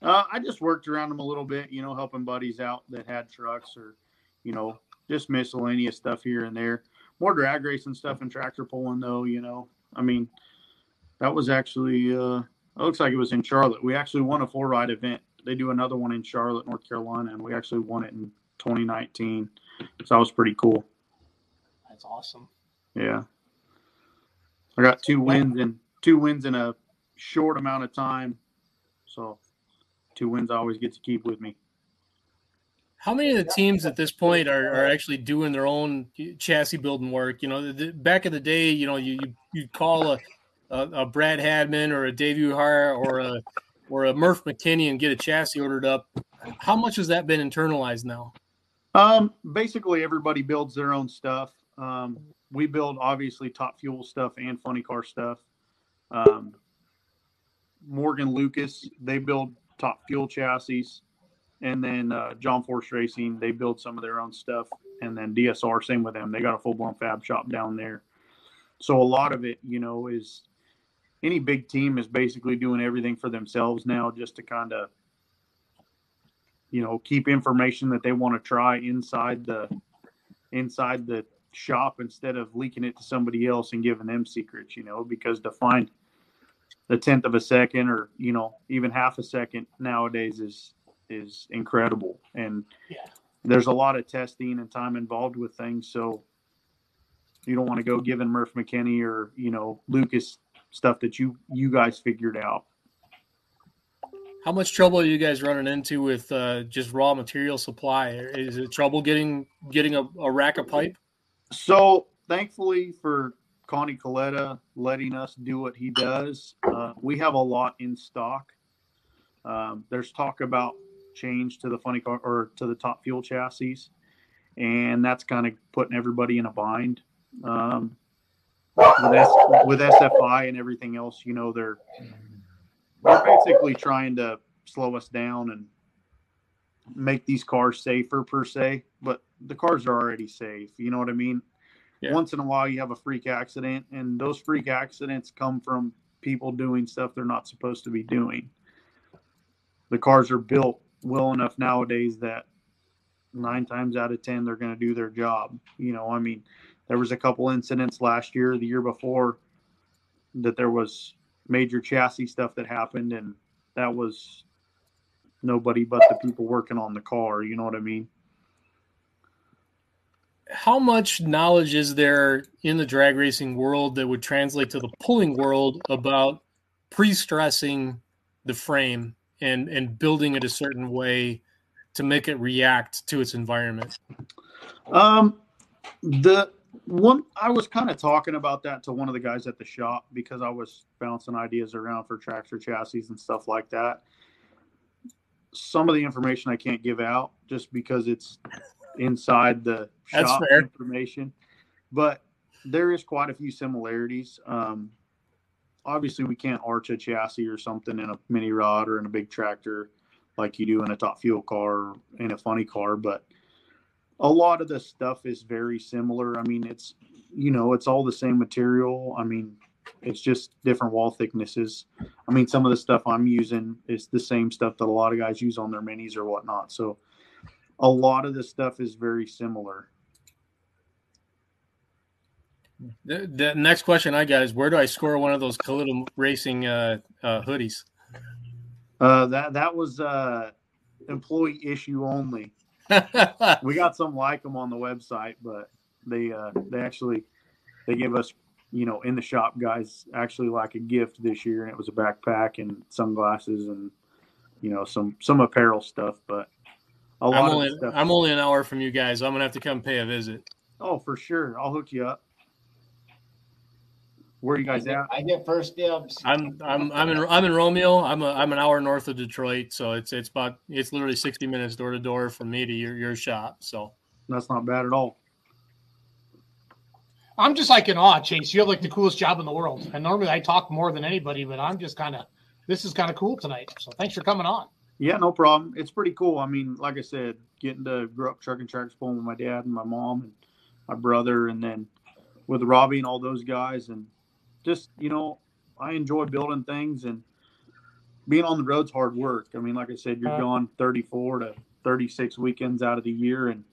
Uh, I just worked around them a little bit, you know, helping buddies out that had trucks or, you know, just miscellaneous stuff here and there. More drag racing stuff and tractor pulling though, you know. I mean, that was actually uh it looks like it was in Charlotte. We actually won a four wide event. They do another one in Charlotte, North Carolina, and we actually won it in 2019. So that was pretty cool. That's awesome. Yeah. I got two wins in two wins in a short amount of time. So two wins I always get to keep with me. How many of the teams at this point are, are actually doing their own chassis building work? You know, the, the- back in the day, you know, you you you'd call a, a a Brad Hadman or a Dave Uhar or a or a Murf McKinney and get a chassis ordered up. How much has that been internalized now? Um, basically everybody builds their own stuff. Um, we build obviously top fuel stuff and funny car stuff. Um, Morgan Lucas, they build top fuel chassis. And then uh, John Force Racing, they build some of their own stuff. And then DSR, same with them. They got a full blown fab shop down there. So a lot of it, you know, is any big team is basically doing everything for themselves now just to kind of you know keep information that they want to try inside the inside the shop instead of leaking it to somebody else and giving them secrets you know because to find the tenth of a second or you know even half a second nowadays is is incredible and Yeah. there's a lot of testing and time involved with things so you don't want to go giving murf mckinney or you know lucas stuff that you you guys figured out How much trouble are you guys running into with uh, just raw material supply? Is it trouble getting getting a, a rack of pipe? So thankfully for Connie Kalitta letting us do what he does, uh, we have a lot in stock. Um, there's talk about change to the funny car or to the top fuel chassis, and that's kind of putting everybody in a bind. Um, with, S, with SFI and everything else, you know, they're they're basically trying to slow us down and make these cars safer per se. But the cars are already safe. You know what I mean? Yeah. Once in a while, you have a freak accident, and those freak accidents come from people doing stuff they're not supposed to be doing. The cars are built well enough nowadays that nine times out of ten they're going to do their job. You know, I mean, there was a couple incidents last year, the year before, that there was major chassis stuff that happened, and that was nobody but the people working on the car. You know what I mean? How much knowledge is there in the drag racing world that would translate to the pulling world about pre-stressing the frame and and building it a certain way to make it react to its environment? Um, the one I was kind of talking about that to one of the guys at the shop because I was bouncing ideas around for tractor chassis and stuff like that. Some of the information I can't give out just because it's inside the That's shop information, but there is quite a few similarities. Um, obviously, we can't arch a chassis or something in a mini rod or in a big tractor like you do in a top fuel car or in a funny car, but a lot of the stuff is very similar. I mean, it's you know, it's all the same material. I mean, it's just different wall thicknesses. I mean, some of the stuff I'm using is the same stuff that a lot of guys use on their minis or whatnot. So a lot of the stuff is very similar. The, the next question I got is where do I score one of those Kalitta Racing uh, uh, hoodies? Uh, that that was uh, employee issue only. We got some like them on the website, but they uh, they actually they give us you know in the shop guys actually like a gift this year, and it was a backpack and sunglasses and you know some some apparel stuff. But a I'm lot of only the stuff. I'm only an hour from you guys. I'm gonna have to come pay a visit. oh, for sure, I'll hook you up. Where are you guys at? I get first dibs. I'm I'm I'm in I'm in Romeo. I'm a I'm an hour north of Detroit, so it's it's about it's literally 60 minutes door to door from me to your your shop. So That's not bad at all. I'm just like in awe, Chase. You have like the coolest job in the world. And normally I talk more than anybody, but I'm just kind of, this is kind of cool tonight. So thanks for coming on. Yeah, no problem. It's pretty cool. I mean, like I said, getting to grow up trucking tractor pulling with my dad and my mom and my brother, and then with Robbie and all those guys, and just you know, I enjoy building things and being on the road's hard work. I mean, like I said, you're uh-huh. gone 34 to 36 weekends out of the year, and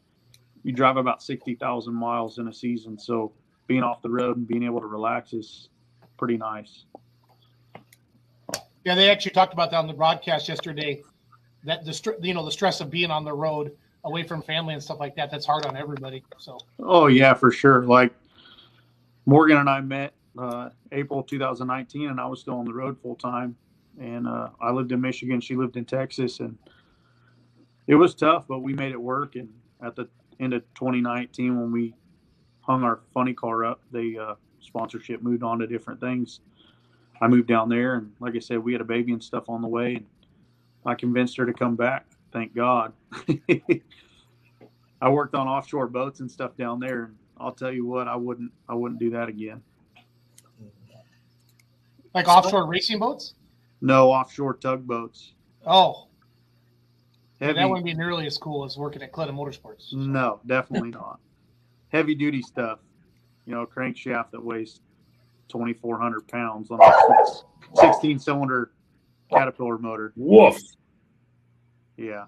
you drive about 60,000 miles in a season. So being off the road and being able to relax is pretty nice. Yeah, they actually talked about that on the broadcast yesterday. That the you know the stress of being on the road, away from family and stuff like that. That's hard on everybody. So Oh yeah, for sure. Like Morgan and I met uh, April 2019, and I was still on the road full time. And uh, I lived in Michigan; she lived in Texas, and it was tough, but we made it work. And at the end of 2019, when we hung our funny car up, the uh, sponsorship moved on to different things. I moved down there, and like I said, we had a baby and stuff on the way, and I convinced her to come back. Thank God. I worked on offshore boats and stuff down there, and I'll tell you what, I wouldn't, I wouldn't do that again. like offshore racing boats. No offshore tugboats. Oh, Heavy, that wouldn't be nearly as cool as working at Kalitta Motorsports. no, definitely not. Heavy duty stuff. You know, crankshaft that weighs 2,400 pounds on a 16 cylinder Caterpillar motor. Woof. Yeah.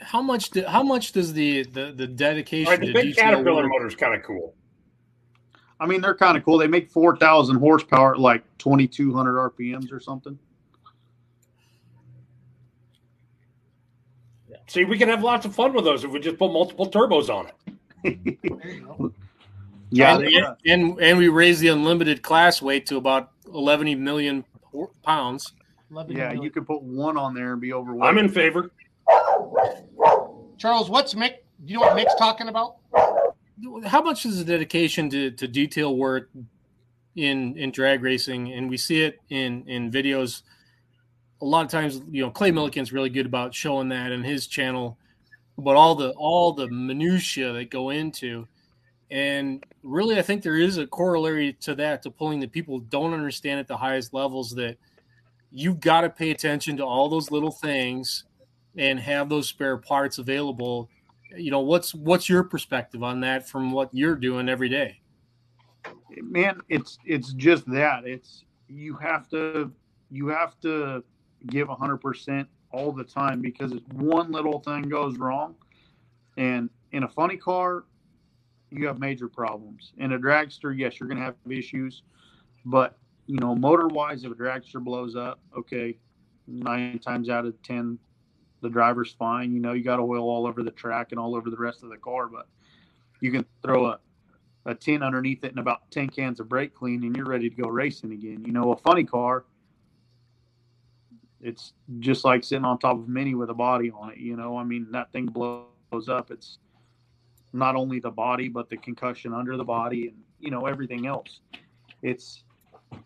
how much do, how much does the the, the dedication All right, the to big Caterpillar work- motor is kind of cool. I mean, they're kind of cool. They make 4,000 horsepower at like 2,200 RPMs or something. See, we can have lots of fun with those if we just put multiple turbos on it. There you go. Yeah. and, they, uh, and and we raise the unlimited class weight to about 11 million pounds. 11 yeah. million. You could put one on there and be overweight. I'm in favor. Charles, what's Mick? Do you know what Mick's talking about? How much is the dedication to, to detail work in in drag racing? And we see it in in videos. A lot of times, you know, Clay Millican's really good about showing that in his channel, but all the all the minutia that go into And really, I think there is a corollary to that, to pulling that people don't understand at the highest levels that you've got to pay attention to all those little things and have those spare parts available. You know, what's what's your perspective on that from what you're doing every day? man it's it's just that it's you have to you have to give 100% all the time because if one little thing goes wrong and in a funny car you have major problems in a dragster yes you're going to have issues but you know motor wise if a dragster blows up okay nine times out of ten the driver's fine you know you got oil all over the track and all over the rest of the car but you can throw a a tin underneath it and about 10 cans of brake clean and you're ready to go racing again. You know, a funny car, it's just like sitting on top of a mini with a body on it. You know, I mean, that thing blows up. It's not only the body, but the concussion under the body and, you know, everything else. It's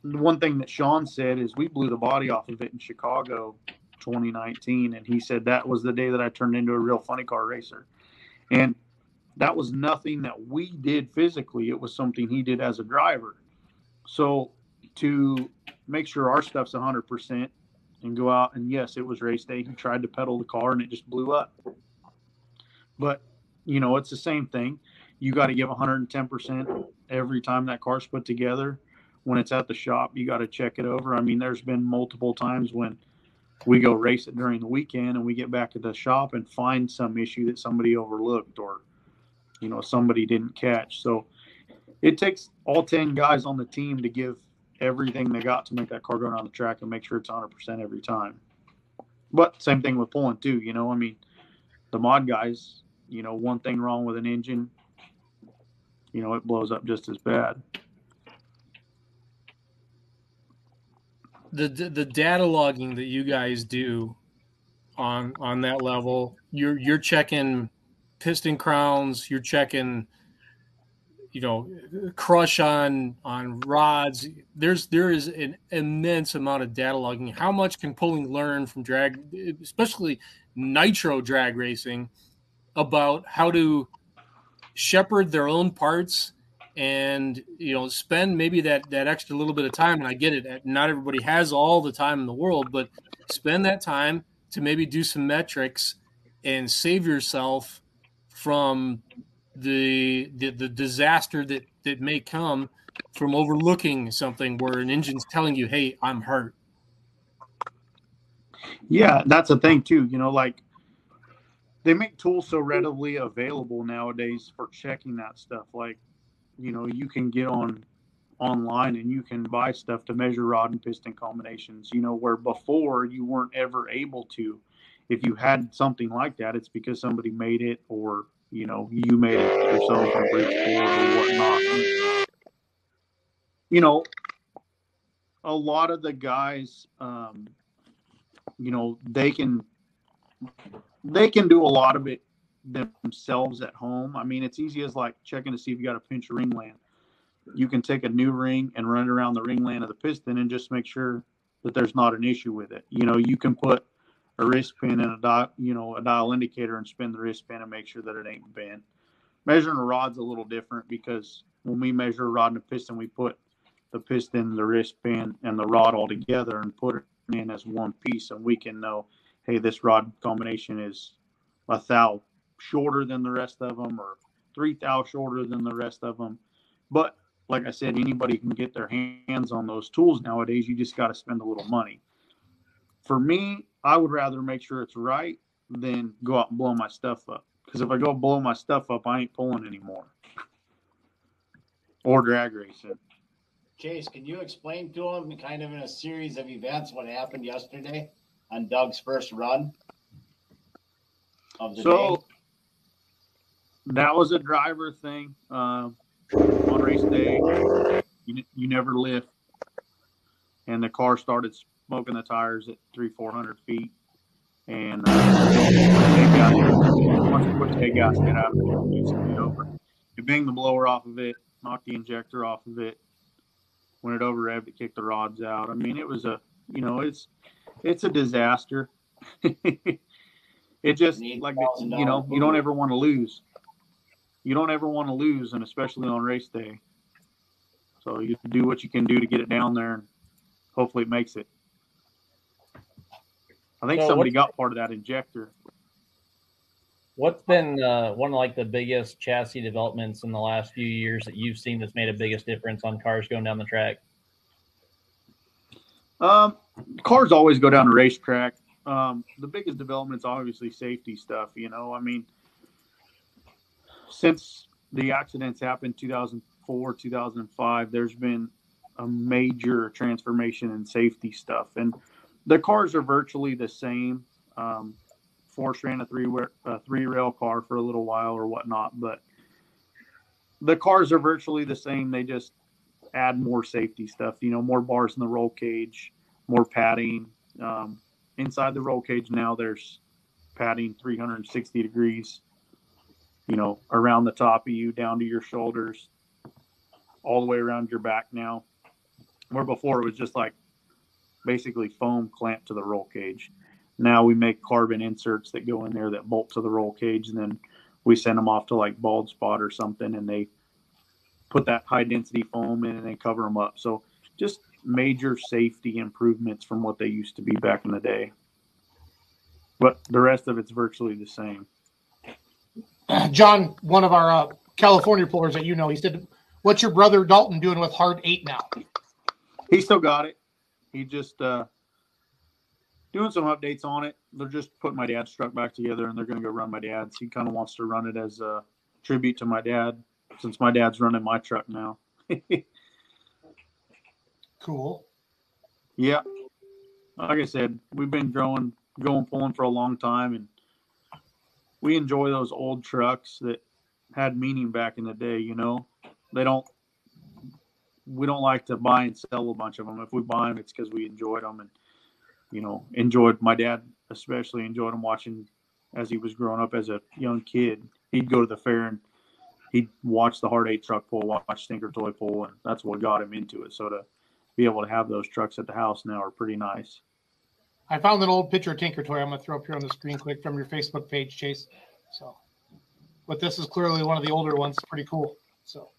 the one thing that Shawn said is we blew the body off of it in Chicago 2019. And he said that was the day that I turned into a real funny car racer. And that was nothing that we did physically. It was something he did as a driver. So to make sure our stuff's 100% and go out and yes, it was race day. He tried to pedal the car and it just blew up. But, you know, it's the same thing. You got to give 110% every time that car's put together. When it's at the shop, you got to check it over. I mean, there's been multiple times when we go race it during the weekend and we get back at the shop and find some issue that somebody overlooked or you know somebody didn't catch. So it takes all ten guys on the team to give everything they got to make that car go around the track and make sure it's 100 percent every time. But same thing with pulling too. You know, I mean, the mod guys, you know, one thing wrong with an engine, you know, it blows up just as bad. The, the data logging that you guys do on on that level, you're you're checking piston crowns, you're checking, you know, crush on on rods. There's there is an immense amount of data logging. How much can pulling learn from drag, especially nitro drag racing, about how to shepherd their own parts and you know spend maybe that that extra little bit of time and i get it not everybody has all the time in the world but spend that time to maybe do some metrics and save yourself from the, the the disaster that that may come from overlooking something where an engine's telling you, "Hey, I'm hurt." Yeah, that's a thing too. You know, like they make tools so readily available nowadays for checking that stuff. Like, you know, you can get on online and you can buy stuff to measure rod and piston combinations. You know, where before you weren't ever able to. If you had something like that, it's because somebody made it or you know, you made it yourself Bridgeport or whatnot. You know, a lot of the guys, um, you know, they can they can do a lot of it themselves at home. I mean, it's easy as like checking to see if you got a pinch ring land. You can take a new ring and run it around the ring land of the piston and just make sure that there's not an issue with it. You know, you can put a wrist pin and a dial, you know, a dial indicator and spin the wrist pin and make sure that it ain't bent. Measuring a rod's a little different because when we measure a rod and a piston, we put the piston, the wrist pin, and the rod all together and put it in as one piece, and we can know, hey, this rod combination is a thou shorter than the rest of them, or three thou shorter than the rest of them. But like I said, anybody can get their hands on those tools nowadays. You just got to spend a little money. For me, I would rather make sure it's right than go out and blow my stuff up. Because if I go blow my stuff up, I ain't pulling anymore or drag racing. Chase, can you explain to him, kind of in a series of events, what happened yesterday on Doug's first run of the so, day? That was a driver thing. Uh, on race day, you, you never lift, and the car started smoking the tires at three, four hundred feet. And uh, they got once the head gasket out, it over. It banged the blower off of it, knocked the injector off of it. When it over revved, it kicked the rods out. I mean, it was a, you know, it's it's a disaster. it just like you know, you don't ever want to lose. you don't ever want to lose, and especially on race day. So you do what you can do to get it down there, and hopefully it makes it. I think So somebody got part of that injector. What's been uh, one of like the biggest chassis developments in the last few years that you've seen that's made a biggest difference on cars going down the track? Um, cars always go down a racetrack. Um, the biggest development is obviously safety stuff. You know, I mean, since the accidents happened 2004, 2005, there's been a major transformation in safety stuff, and the cars are virtually the same. Um, Force ran a three a three rail car for a little while or whatnot, but the cars are virtually the same. They just add more safety stuff. You know, more bars in the roll cage, more padding. Um, inside the roll cage now, there's padding 360 degrees. You know, around the top of you, down to your shoulders, all the way around your back now. Where before it was just like basically foam clamped to the roll cage. Now we make carbon inserts that go in there that bolt to the roll cage, and then we send them off to like Bald Spot or something, and they put that high density foam in and they cover them up. So just major safety improvements from what they used to be back in the day. But the rest of it's virtually the same. John, one of our uh, California pullers that you know, he said, "What's your brother Dalton doing with Hard Eight now?" He still got it. He just uh, doing some updates on it. They're just putting my dad's truck back together, and they're going to go run my dad's. He kind of wants to run it as a tribute to my dad, since my dad's running my truck now. Cool. yeah, like I said, we've been growing, going pulling for a long time, and we enjoy those old trucks that had meaning back in the day. You know, they don't. We don't like to buy and sell a bunch of them. If we buy them, it's because we enjoyed them and you know, enjoyed my dad especially enjoyed them watching as he was growing up as a young kid. He'd go to the fair and he'd watch the hard eight truck pull, watched Stinker toy pull, and that's what got him into it. So to be able to have those trucks at the house now are pretty nice. I found an old picture of Tinker Toy. I'm going to throw up here on the screen quick from your Facebook page, Chase. So, but this is clearly one of the older ones. Pretty cool. So,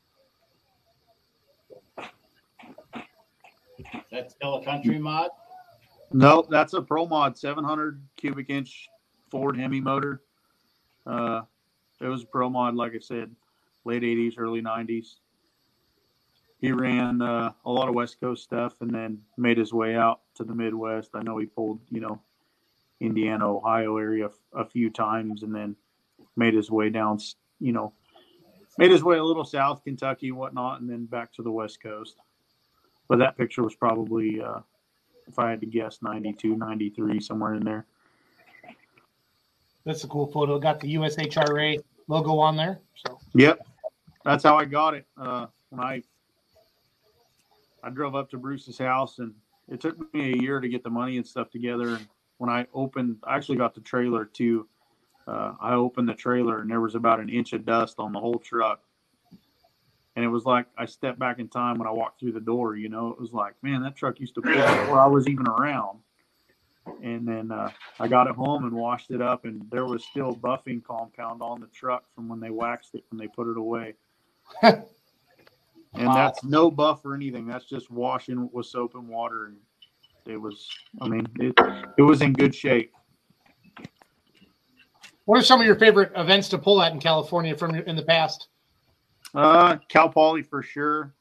That's still a country mod. No, that's a Pro Mod 700 cubic inch Ford Hemi motor. Uh, it was a Pro Mod, like I said, late 80s, early 90s. He ran uh, a lot of West Coast stuff and then made his way out to the Midwest. I know he pulled, you know, Indiana, Ohio area a few times and then made his way down, you know, made his way a little south, Kentucky, whatnot, and then back to the West Coast. But that picture was probably, uh, if I had to guess, 92, 93, somewhere in there. that's a cool photo. Got the USHRA logo on there. So, Yep, that's how I got it. Uh, when I I drove up to Bruce's house, and it took me a year to get the money and stuff together. And when I opened, I actually got the trailer too. Uh, I opened the trailer, and there was about an inch of dust on the whole truck. And it was like I stepped back in time when I walked through the door. You know, it was like, man, that truck used to pull before I was even around. And then uh, I got it home and washed it up, and there was still buffing compound on the truck from when they waxed it when they put it away. and that's no buff or anything. That's just washing with soap and water, and it was. I mean, it it was in good shape. what are some of your favorite events to pull at in California from in the past? Uh, Cal Poly for sure.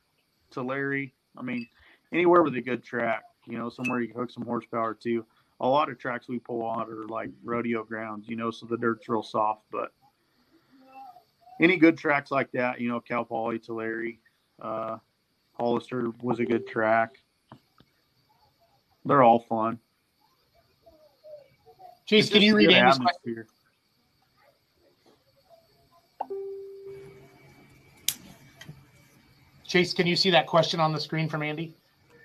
Tulare, I mean, anywhere with a good track, you know, somewhere you can hook some horsepower to. A lot of tracks we pull on are like rodeo grounds, you know, so the dirt's real soft. But any good tracks like that, you know, Cal Poly, Tulare, uh, Hollister was a good track. They're all fun. Chase, can you good Andy's question? Chase, can you see that question on the screen from Andy?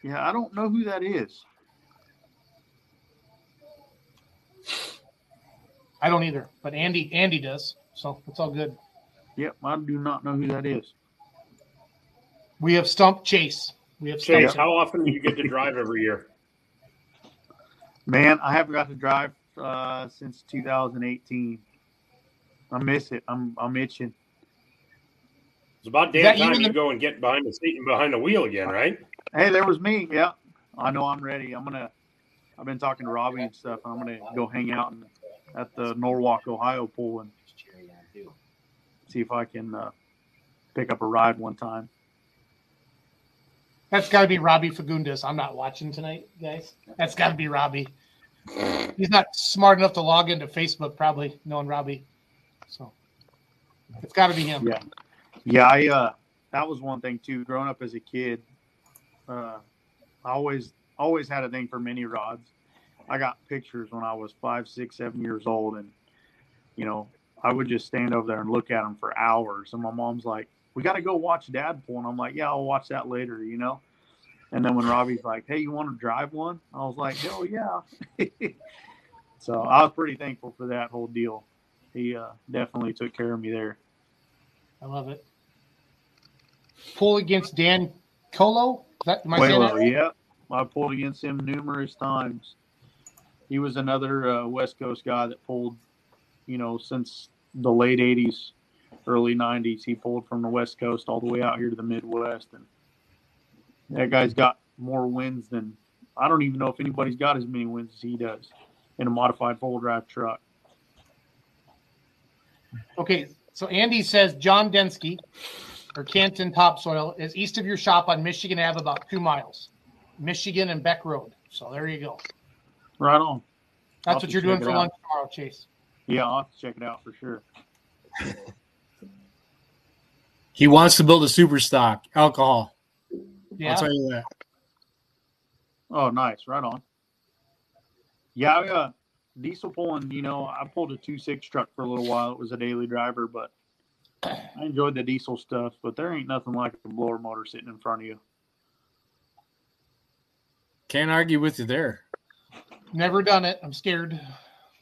Yeah, I don't know who that is. I don't either, but Andy Andy does. So it's all good. Yep, I do not know who that is. We have stumped Chase. We have Chase, him. how often do you get to drive every year? Man, I haven't got to drive uh, since 2018. I miss it. I'm I'm itching. It's about Is damn time in you the- go and get behind the seat and behind the wheel again, right? Hey, there was me. Yeah, I know I'm ready. I'm gonna. I've been talking to Robbie and stuff. I'm gonna go hang out in, at the Norwalk, Ohio pool and Cherry on too. See if I can uh, pick up a ride one time. That's got to be Robbie Fagundes. I'm not watching tonight, guys. That's got to be Robbie. He's not smart enough to log into Facebook, probably knowing Robbie. So it's got to be him. Yeah. Yeah, I uh that was one thing too. Growing up as a kid, uh I always always had a thing for mini rods. I got pictures when I was five, six, seven years old and you know, I would just stand over there and look at them for hours. And my mom's like, We gotta go watch dad pull and I'm like, Yeah, I'll watch that later, you know? And then when Robbie's like, Hey, you want to drive one? I was like, Hell yeah. so I was pretty thankful for that whole deal. He uh, definitely took care of me there. I love it. Pull against Dan Colo. Is that, am I saying that? Right? yeah. I pulled against him numerous times. He was another uh, West Coast guy that pulled, you know, since the late 80s, early 90s. He pulled from the West Coast all the way out here to the Midwest. And that guy's got more wins than I don't even know if anybody's got as many wins as he does in a modified full drive truck. Okay, so Andy says John Densky or Canton Topsoil is east of your shop on Michigan Ave about two miles, Michigan and Beck Road. So there you go. Right on. That's I'll what you're doing for lunch tomorrow, Chase. Yeah, I'll have to check it out for sure. He wants to build a super stock alcohol. Yeah. I'll tell you that. Oh, nice. Right on. Yeah, I, uh, diesel pulling, you know, I pulled a two six truck for a little while. It was a daily driver, but I enjoyed the diesel stuff, but there ain't nothing like a blower motor sitting in front of you. Can't argue with you there. Never done it. I'm scared.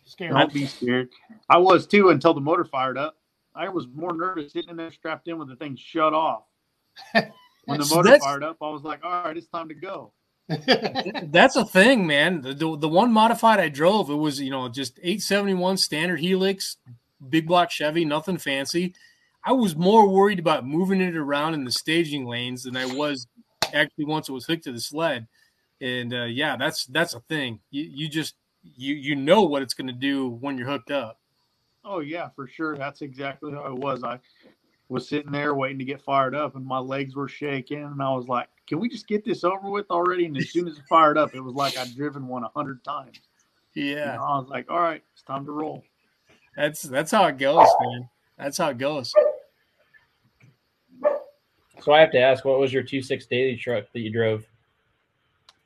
Scared. Don't be scared. I was too until the motor fired up. I was more nervous sitting in there strapped in with the thing shut off. When the motor fired up, I was like, all right, it's time to go. That's a thing, man. The, the the one modified I drove, it was you know just 871 standard helix, big block Chevy, nothing fancy. I was more worried about moving it around in the staging lanes than I was actually once it was hooked to the sled. And uh, yeah, that's that's a thing. You you just you you know what it's going to do when you're hooked up. Oh yeah, for sure. That's exactly how it was. I was sitting there waiting to get fired up, and my legs were shaking, and I was like, "Can we just get this over with already?" And as soon as it fired up, it was like I'd driven one a hundred times. Yeah, And I was like, "All right, it's time to roll." that's that's how it goes, man. That's how it goes. So I have to ask, what was your two six daily truck that you drove?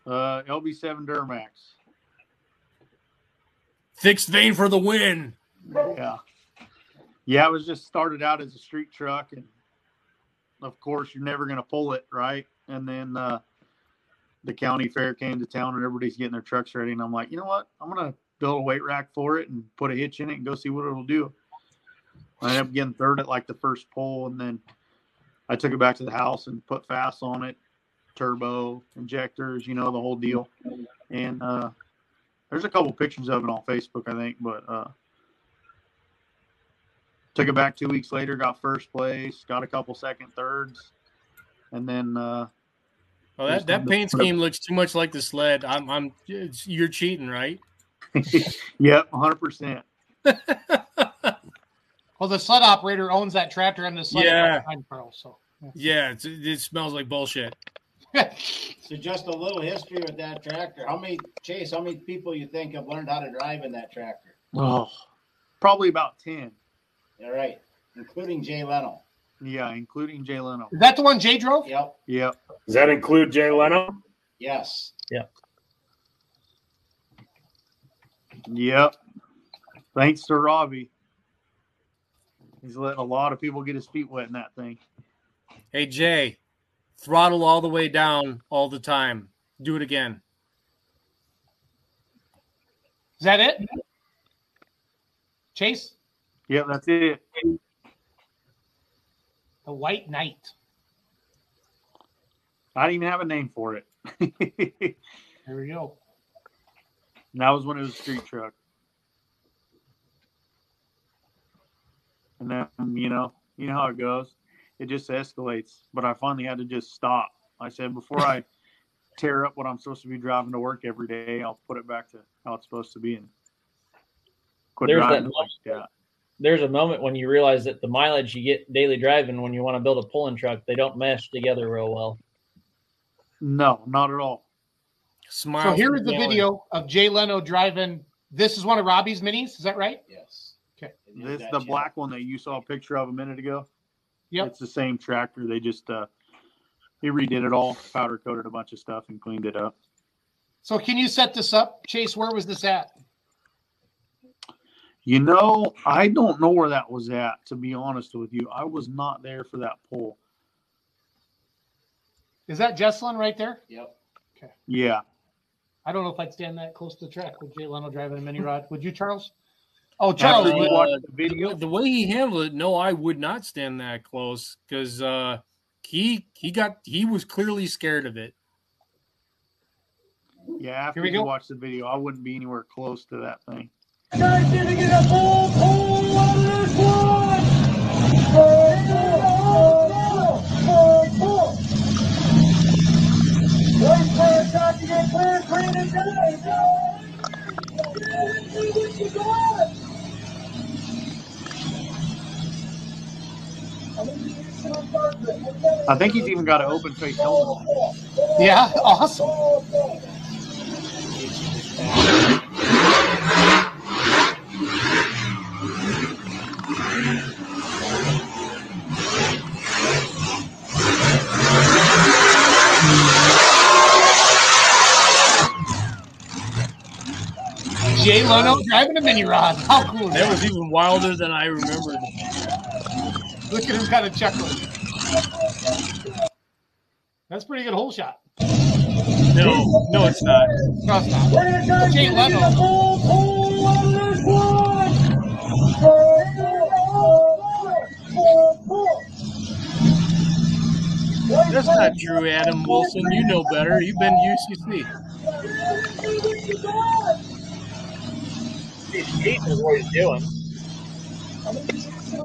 Uh, LB7 Duramax. Fixed vane for the win. Yeah, yeah. It was just started out as a street truck, and of course, you're never gonna pull it, right? And then uh, the county fair came to town, and everybody's getting their trucks ready, and I'm like, you know what? I'm gonna build a weight rack for it and put a hitch in it and go see what it'll do. I ended up getting third at like the first pull, and then I took it back to the house and put fast on it, turbo, injectors, you know, the whole deal. And uh, there's a couple pictures of it on Facebook, I think, but uh, took it back two weeks later, got first place, got a couple second thirds, and then uh, Oh, that, that paint scheme looks too much like the sled. I'm, I'm, it's, you're cheating, right? yep, 100. percent well, the sled operator owns that tractor and the sled Yeah. behind Carl. So Yeah, it's, it smells like bullshit. So just a little history with that tractor. How many Chase? How many people you think have learned how to drive in that tractor? Oh, probably about 10. All right, including Jay Leno. Yeah, including Jay Leno. is that the one Jay drove? Yep. Yep. Does that include Jay Leno? Yes. Yep. Yep. Thanks to Robbie. He's letting a lot of people get his feet wet in that thing. Hey Jay, throttle all the way down all the time. Do it again. Is that it? Chase, Yep, that's it. the White Knight. I didn't even have a name for it. There we go. And that was when it was a street truck. And then, you know, you know how it goes. It just escalates. But I finally had to just stop. I said before I tear up what I'm supposed to be driving to work every day, I'll put it back to how it's supposed to be and quit There's driving that like that. There's a moment when you realize that the mileage you get daily driving when you want to build a pulling truck, they don't mesh together real well. No, not at all. Smile. So here is for the video of Jay Leno driving. This is one of Robbie's minis. Is that right? Yes. Okay. This that the black one that you saw a picture of a minute ago. Yep. It's the same tractor. They just uh he redid it all, powder coated a bunch of stuff and cleaned it up. So can you set this up, Chase? Where was this at? You know, I don't know where that was at, to be honest with you. I was not there for that pull. Is that Jesselyn right there? Yep. Okay. Yeah. I don't know if I'd stand that close to the track with Jay Leno driving a mini rod. Would you, Charles? Oh, After Charles. uh, the The video, way- the way he handled it, no, I would not stand that close because uh, he he got he was clearly scared of it. yeah, after we you go. watched the video, I wouldn't be anywhere close to that thing. I think he's even got an open face helmet. Yeah, awesome. Jay Leno driving a mini rod. How cool That that? was even wilder than I remembered. Look at him kind of chuckling. That's a pretty good hole shot. No, no, it's not. No, it's not. Jay Leno. That's not true, Adam Wilson. You know better. You've been to UCC. He's cheating is what he's doing. I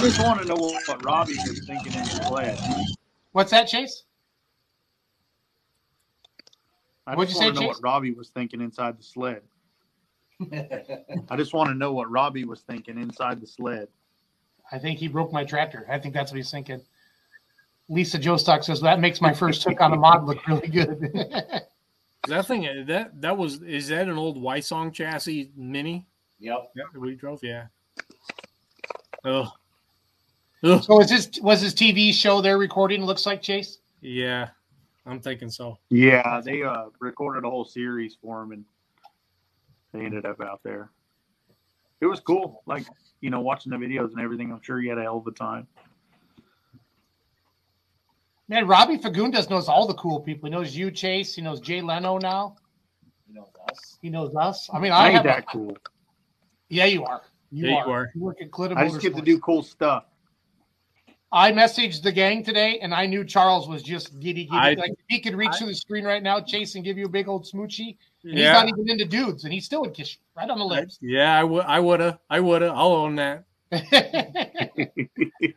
just want to know what, Robbie was thinking in his sled. What's that, Chase? I What'd just want to know Chase? what Robbie was thinking inside the sled. I just want to know what Robbie was thinking inside the sled. I think he broke my tractor. I think that's what he's thinking. Lisa Jostock says that makes my first hook on a mod look really good. That thing, that that was is that an old Wysong chassis mini? Yep. Yeah, we drove. Yeah. Oh. Ugh. so is this was his TV show they're recording? Looks like Chase. Yeah, I'm thinking so. Yeah, they uh, recorded a whole series for him, and they ended up out there. It was cool, like you know, watching the videos and everything. I'm sure he had a hell of a time. Man, Robbie Fagundes knows all the cool people. He knows you, Chase. He knows Jay Leno now. He knows us. He knows us. I mean, I I ain't have. that cool. yeah, you are. You, Yeah, are. you are. You work at Kalitta I just get to do cool stuff. I messaged the gang today, and I knew Charles was just giddy, giddy. I- like he could reach to the screen right now, Chase, and give you a big old smoochie. And he's not even into dudes, and he still would kiss you right on the lips. yeah, I would, I woulda, I woulda. I'll own that.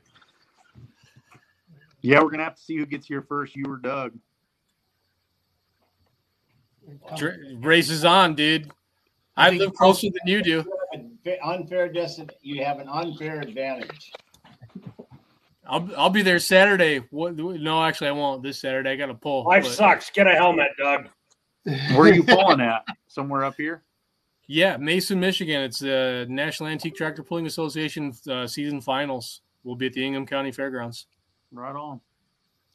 Yeah, we're gonna have to see who gets here first. You or Doug? Dr- Race is on, dude. I I live closer than you do. Unfair distance. You have an unfair advantage. I'll, I'll be there Saturday. What? No, actually, I won't. This Saturday, I got to pull. Life but- sucks. Get a helmet, Doug. Where are you pulling at? Somewhere up here? Yeah, Mason, Michigan. It's the National Antique Tractor Pulling Association uh, season finals. We'll be at the Ingham County Fairgrounds. Right on.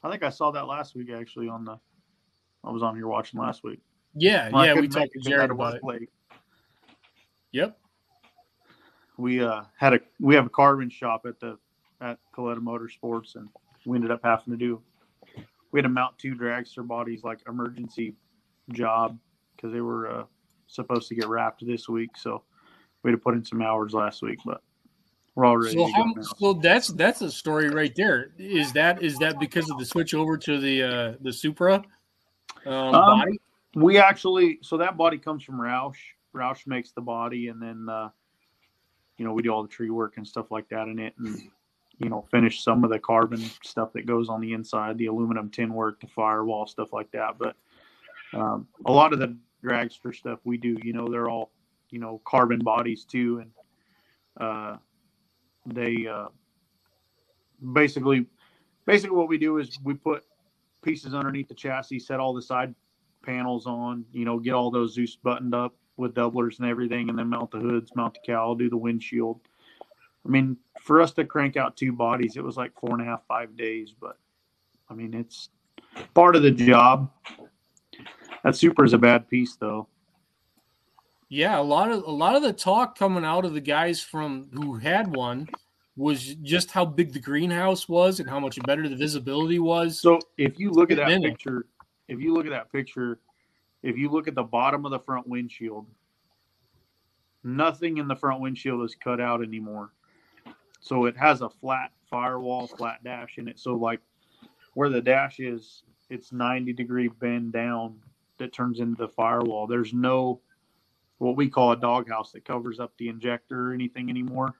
I think I saw that last week actually on the. I was on here watching last week. Yeah, Well, yeah, we talked to it 'cause I Jared about it. late. Yep. We uh had a we have a carving shop at the at Kalitta Motorsports, and we ended up having to do. We had to mount two dragster bodies like emergency job because they were uh, supposed to get wrapped this week. So we had to put in some hours last week, but we're all ready So, to go how, now. so that's that's a story right there. Is that is that because of the switch over to the uh, the Supra um, Um, body? We actually, so that body comes from Roush. Roush makes the body, and then uh, you know we do all the tree work and stuff like that in it, and you know finish some of the carbon stuff that goes on the inside, the aluminum tin work, the firewall stuff like that. But um, a lot of the dragster stuff we do, you know, they're all you know carbon bodies too, and uh, they uh, basically basically what we do is we put pieces underneath the chassis, set all the side panels on, you know, get all those Dzus buttoned up with doublers and everything, and then mount the hoods, mount the cowl, do the windshield. I mean, for us to crank out two bodies, it was like four and a half, five days, but I mean, it's part of the job. That super is a bad piece, though. Yeah, a lot of a lot of the talk coming out of the guys from who had one was just how big the greenhouse was and how much better the visibility was. So if you look at that Minute. picture, if you look at that picture, if you look at the bottom of the front windshield, nothing in the front windshield is cut out anymore. So it has a flat firewall, flat dash in it. So like where the dash is, it's 90 degree bend down that turns into the firewall. There's no what we call a doghouse that covers up the injector or anything anymore.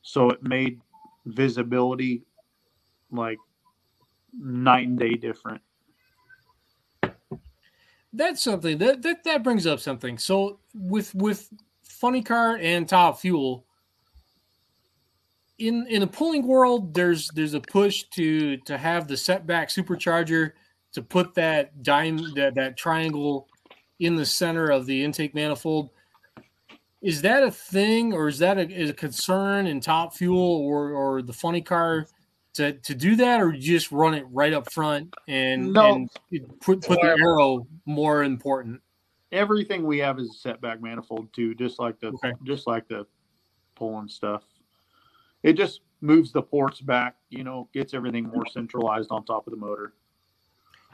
So it made visibility like night and day different. That's something that, that that brings up something. So with with funny car and top fuel in in the pulling world, there's there's a push to to have the setback supercharger to put that dime that that triangle in the center of the intake manifold. Is that a thing, or is that a, is a concern in top fuel or or the funny car to to do that, or just run it right up front and, No. and put put the arrow more important? Everything we have is a setback manifold too, just like the Okay. just like the pulling stuff. It just moves the ports back, you know, gets everything more centralized on top of the motor.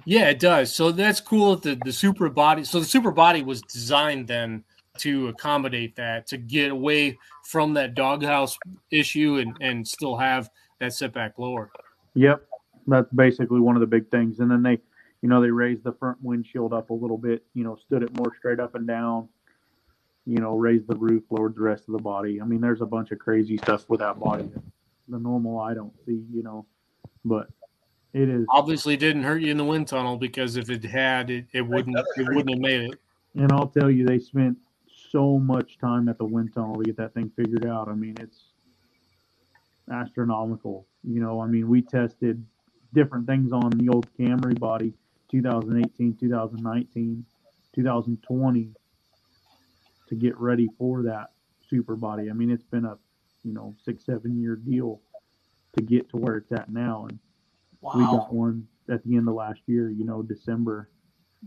Yeah, it does. So that's cool. That the the super body. So the super body was designed then to accommodate that, to get away from that doghouse issue and and still have that setback lower. Yep, that's basically one of the big things. And then they, you know, they raised the front windshield up a little bit. You know, stood it more straight up and down. You know, raised the roof, lowered the rest of the body. I mean, there's a bunch of crazy stuff with that body. that The normal I don't see, you know, but it is. Obviously, didn't hurt you in the wind tunnel because if it had, it, it wouldn't it wouldn't have made it. And I'll tell you, they spent so much time at the wind tunnel to get that thing figured out. I mean, it's astronomical. You know, I mean, we tested different things on the old Camry body 2018, 2019, 2020 to get ready for that super body. I mean, it's been a, you know, six, seven year deal to get to where it's at now. And we got one at the end of last year, you know, December.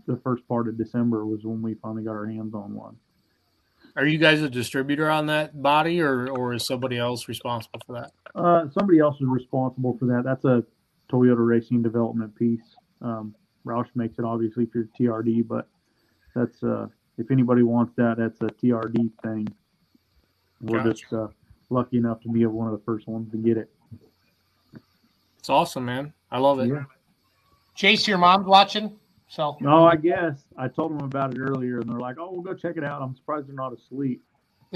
The first part of December was when we finally got our hands on one. Are you guys a distributor on that body, or or is somebody else responsible for that? Uh, somebody else is responsible for that. That's a Toyota Racing development piece. Um, Roush makes it obviously for TRD, but that's uh, if anybody wants that, that's a TRD thing. We're Gotcha. just uh, lucky enough to be one of the first ones to get it. It's awesome, man. I love it. Yeah. Chase, your mom's watching. So Oh, I guess I told them about it earlier, and they're like, "Oh, we'll go check it out." I'm surprised they're not asleep.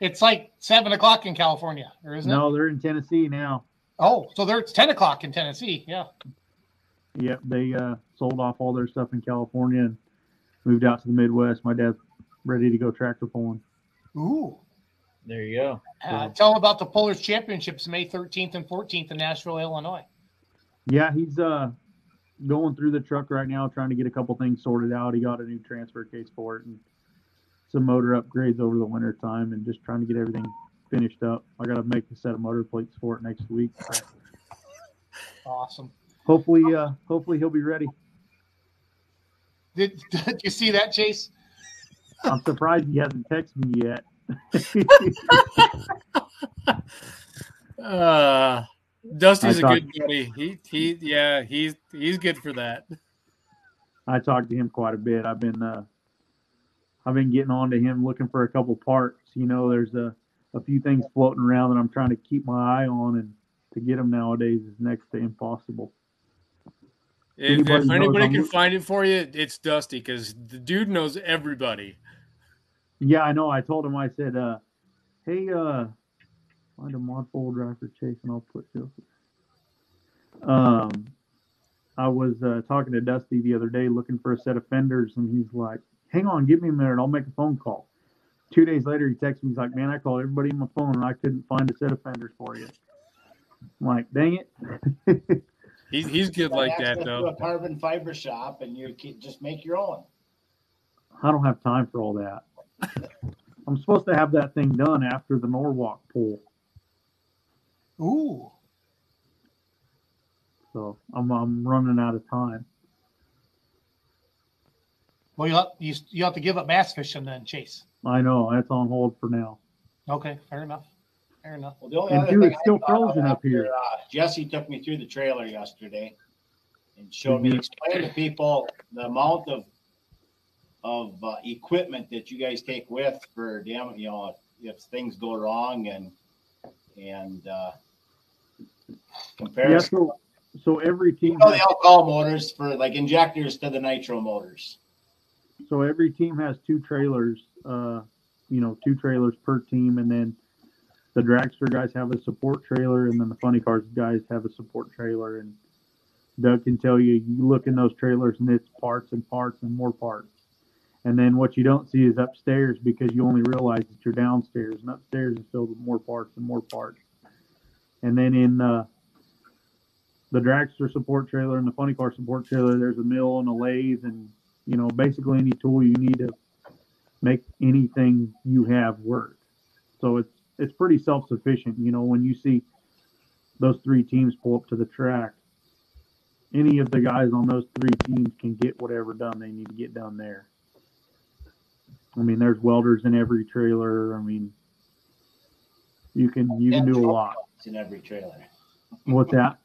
it's like seven o'clock in California, or isn't it? No, they're in Tennessee now. Oh, so there it's ten o'clock in Tennessee. Yeah. Yep, they uh, sold off all their stuff in California and moved out to the Midwest. My dad's ready to go tractor pulling. Ooh. There you go. Uh, tell him about the Pullers Championships, May 13th and 14th in Nashville, Illinois. Yeah, he's uh going through the truck right now, trying to get a couple things sorted out. He got a new transfer case for it and some motor upgrades over the winter time, and just trying to get everything finished up. I got to make a set of motor plates for it next week. Awesome. hopefully, uh, hopefully he'll be ready. Did, did you see that, Chase? I'm surprised he hasn't texted me yet. Uh, Dusty's I a thought- good buddy. He he yeah he's he's good for that. I talked to him quite a bit. I've been uh, I've been getting on to him looking for a couple parts. You know, there's a a few things floating around that I'm trying to keep my eye on, and to get them nowadays is next to impossible. If, Anybody if anybody can find it for you, it's Dusty because the dude knows everybody. Yeah, I know. I told him. I said, uh, "Hey, uh, find a mod full driver chase, and I'll put Joseph." Um, I was uh, talking to Dusty the other day, looking for a set of fenders, and he's like, "Hang on, give me a minute. I'll make a phone call." Two days later, he texts me. He's like, "Man, I called everybody on my phone, and I couldn't find a set of fenders for you." I'm like, "Dang it!" He's he's good like Access that to though. A carbon fiber shop, and you can just make your own. I don't have time for all that. I'm supposed to have that thing done after the Norwalk pool. Ooh. so I'm I'm running out of time. Well, you have, you you have to give up bass fishing then, Chase. I know that's on hold for now. Okay, fair enough. Fair enough. Well, the only And other dude, thing it's still frozen up after, here. Uh, Jesse took me through the trailer yesterday and showed me, Mhm. explained to people the amount of of uh, equipment that you guys take with for damn, you know, if things go wrong and and uh, Yeah, so so every You team know has, the alcohol motors for like injectors to the nitro motors. so every team has two trailers. Uh, you know, two trailers per team, and then the dragster guys have a support trailer, and then the funny cars guys have a support trailer. And Doug can tell you, you look in those trailers, and it's parts and parts and more parts. And then what you don't see is upstairs because you only realize that you're downstairs, and upstairs is filled with more parts and more parts. And then in uh, the dragster support trailer and the funny car support trailer, there's a mill and a lathe, and you know basically any tool you need to make anything you have work. So it's it's pretty self sufficient. You know when you see those three teams pull up to the track, any of the guys on those three teams can get whatever done they need to get done there. I mean, there's welders in every trailer. I mean, you can you can do a lot. in every trailer. What's that?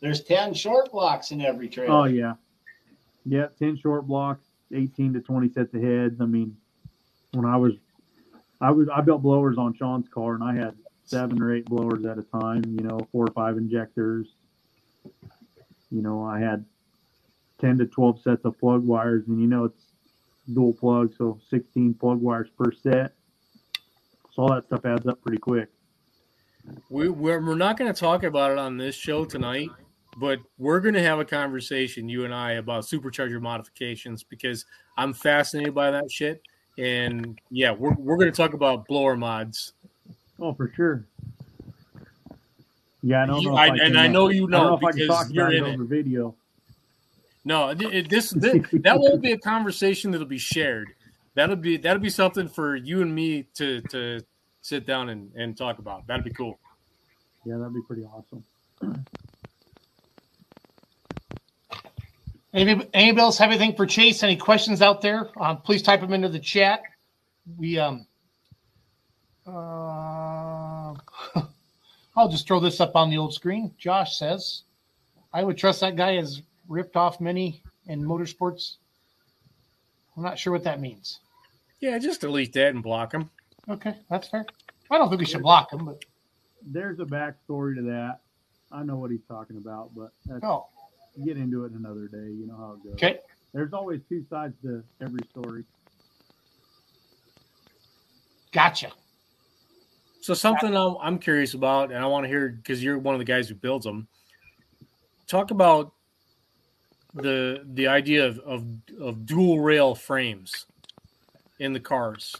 There's ten short blocks in every trailer. Oh yeah, yeah. Ten short blocks, eighteen to twenty sets of heads. I mean, when I was, I was I built blowers on Shawn's car, and I had seven or eight blowers at a time. You know, four or five injectors. You know, I had ten to twelve sets of plug wires, and you know it's dual plug, so sixteen plug wires per set. So all that stuff adds up pretty quick. We, we're, we're not going to talk about it on this show tonight, but we're going to have a conversation, you and I, about supercharger modifications because I'm fascinated by that shit. And yeah, we're, we're going to talk about blower mods. Oh, for sure. Yeah, I don't You- know. I- can, and I know you I know if I can because talk you're in it it. video. No, it- it- this, this that won't be a conversation that'll be shared. That'll be that'll be something for you and me to to sit down and, and talk about. That'd be cool. Yeah, that'd be pretty awesome. Anybody, anybody else have anything for Chase? Any questions out there? Um, please type them into the chat. We um, uh, I'll just throw this up on the old screen. Josh says, "I would trust that guy has ripped off many in motorsports." I'm not sure what that means. Yeah, just delete that and block him. Okay, that's fair. I don't think we should block him, but There's a backstory to that. I know what he's talking about, but that's, oh, get into it another day. You know how it goes. okay. There's always two sides to every story. Gotcha. So something I'm, I'm curious about, and I want to hear because you're one of the guys who builds them. Talk about the the idea of, of of dual rail frames in the cars.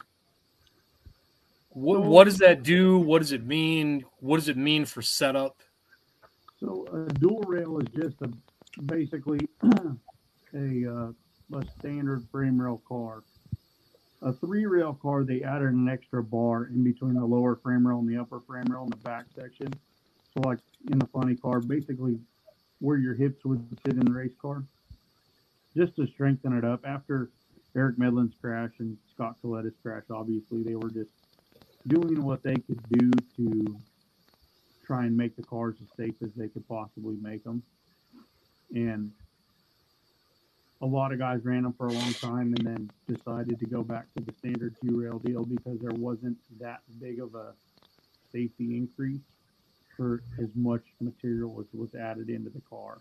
What what does that do? What does it mean? What does it mean for setup? So a dual rail is just a basically a uh, a standard frame rail car. A three rail car, they added an extra bar in between the lower frame rail and the upper frame rail in the back section. So like in the funny car, basically where your hips would sit in the race car, just to strengthen it up. After Eric Medlen's crash and Scott Kalitta's crash, obviously they were just doing what they could do to try and make the cars as safe as they could possibly make them. And a lot of guys ran them for a long time and then decided to go back to the standard two rail deal because there wasn't that big of a safety increase for as much material as was added into the car.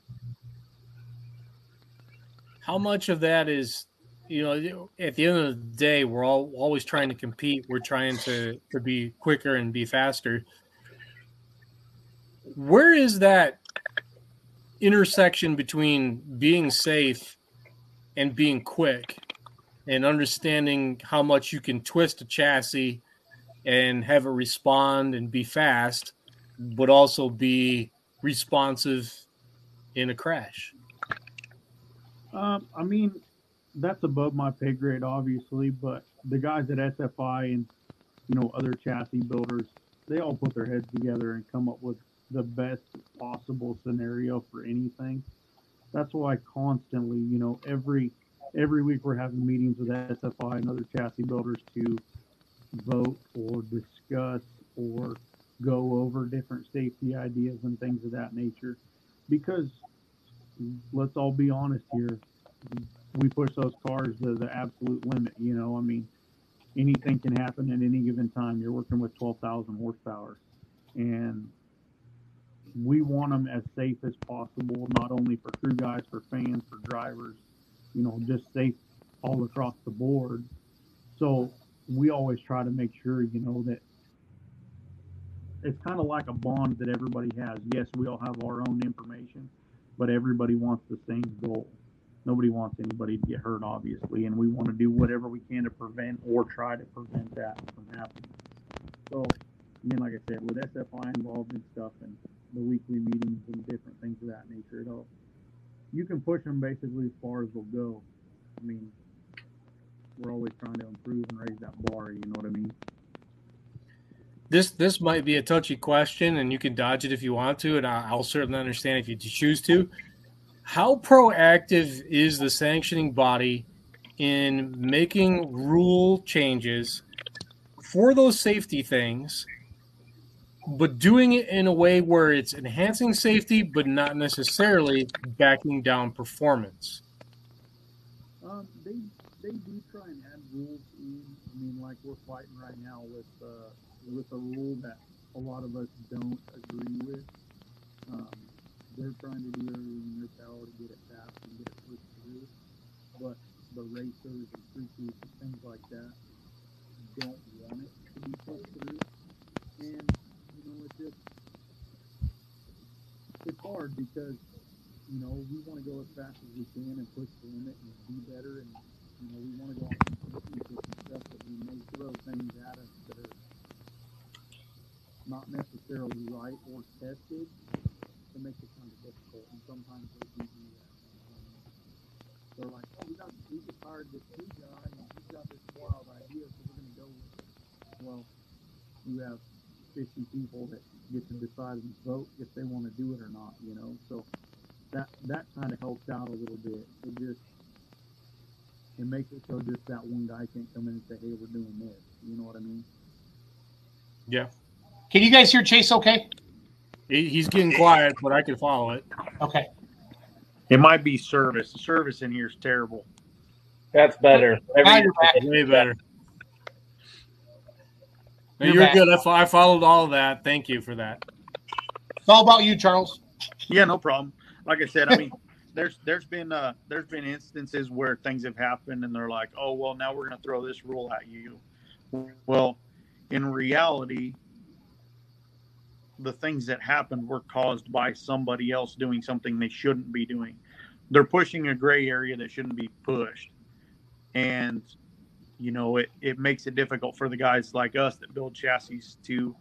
How much of that is, you know, at the end of the day, we're all always trying to compete. We're trying to to be quicker and be faster. Where is that intersection between being safe and being quick and understanding how much you can twist a chassis and have it respond and be fast, but also be responsive in a crash? Um, I mean, that's above my pay grade, obviously, but the guys at SFI and you know other chassis builders, they all put their heads together and come up with the best possible scenario for anything. That's why constantly, you know, every every week we're having meetings with SFI and other chassis builders to vote or discuss or go over different safety ideas and things of that nature. Because let's all be honest here, we push those cars to the absolute limit. You know, I mean, anything can happen at any given time. You're working with 12,000 horsepower, and we want them as safe as possible, not only for crew guys, for fans, for drivers, you know, just safe all across the board. So we always try to make sure, you know, that it's kind of like a bond that everybody has. Yes, we all have our own information, but everybody wants the same goal. Nobody wants anybody to get hurt, obviously, and we want to do whatever we can to prevent or try to prevent that from happening. So, I mean, like I said, with SFI involved in stuff and the weekly meetings and different things of that nature, it'll you can push them basically as far as they'll go. I mean, we're always trying to improve and raise that bar. You know what I mean? this this might be a touchy question and you can dodge it if you want to and i'll certainly understand if you choose to how proactive is the sanctioning body in making rule changes for those safety things but doing it in a way where it's enhancing safety but not necessarily backing down performance Um, they they do try and add rules in. I mean, like we're fighting right now with uh, with a rule that a lot of us don't agree with. Um, they're trying to do everything in their power to get it passed and get it pushed through, but the racers and crew chiefs and things like that don't want it to be pushed through, and it's just it's hard because you know, we want to go as fast as we can and push the limit and be better. And, you know, we want to go off and stuff that we may throw things at us that are not necessarily right or tested to make it kind of difficult. And sometimes they do do that. They're like, oh, we got, we just hired this new guy and he's got this wild idea, so we're going to go with it. Well, you have 50 people that get to decide and vote if they want to do it or not, you know? So, that that kind of helps out a little bit. It just it makes it so just that one guy can't come in and say, "Hey, we're doing this." You know what I mean? yeah Can you guys hear Chase okay? he, he's getting quiet but i can follow it Okay. It might be service. The service in here is terrible. That's better. Every- way better No, You're you're, good I, fo- I followed all of that thank you for that It's all about you, Charles. Yeah, no problem. Like I said, I mean, there's there's been uh there's been instances where things have happened and they're like, oh well, now we're gonna throw this rule at you. Well, in reality, the things that happened were caused by somebody else doing something they shouldn't be doing. They're pushing a gray area that shouldn't be pushed, and you know it it makes it difficult for the guys like us that build chassis to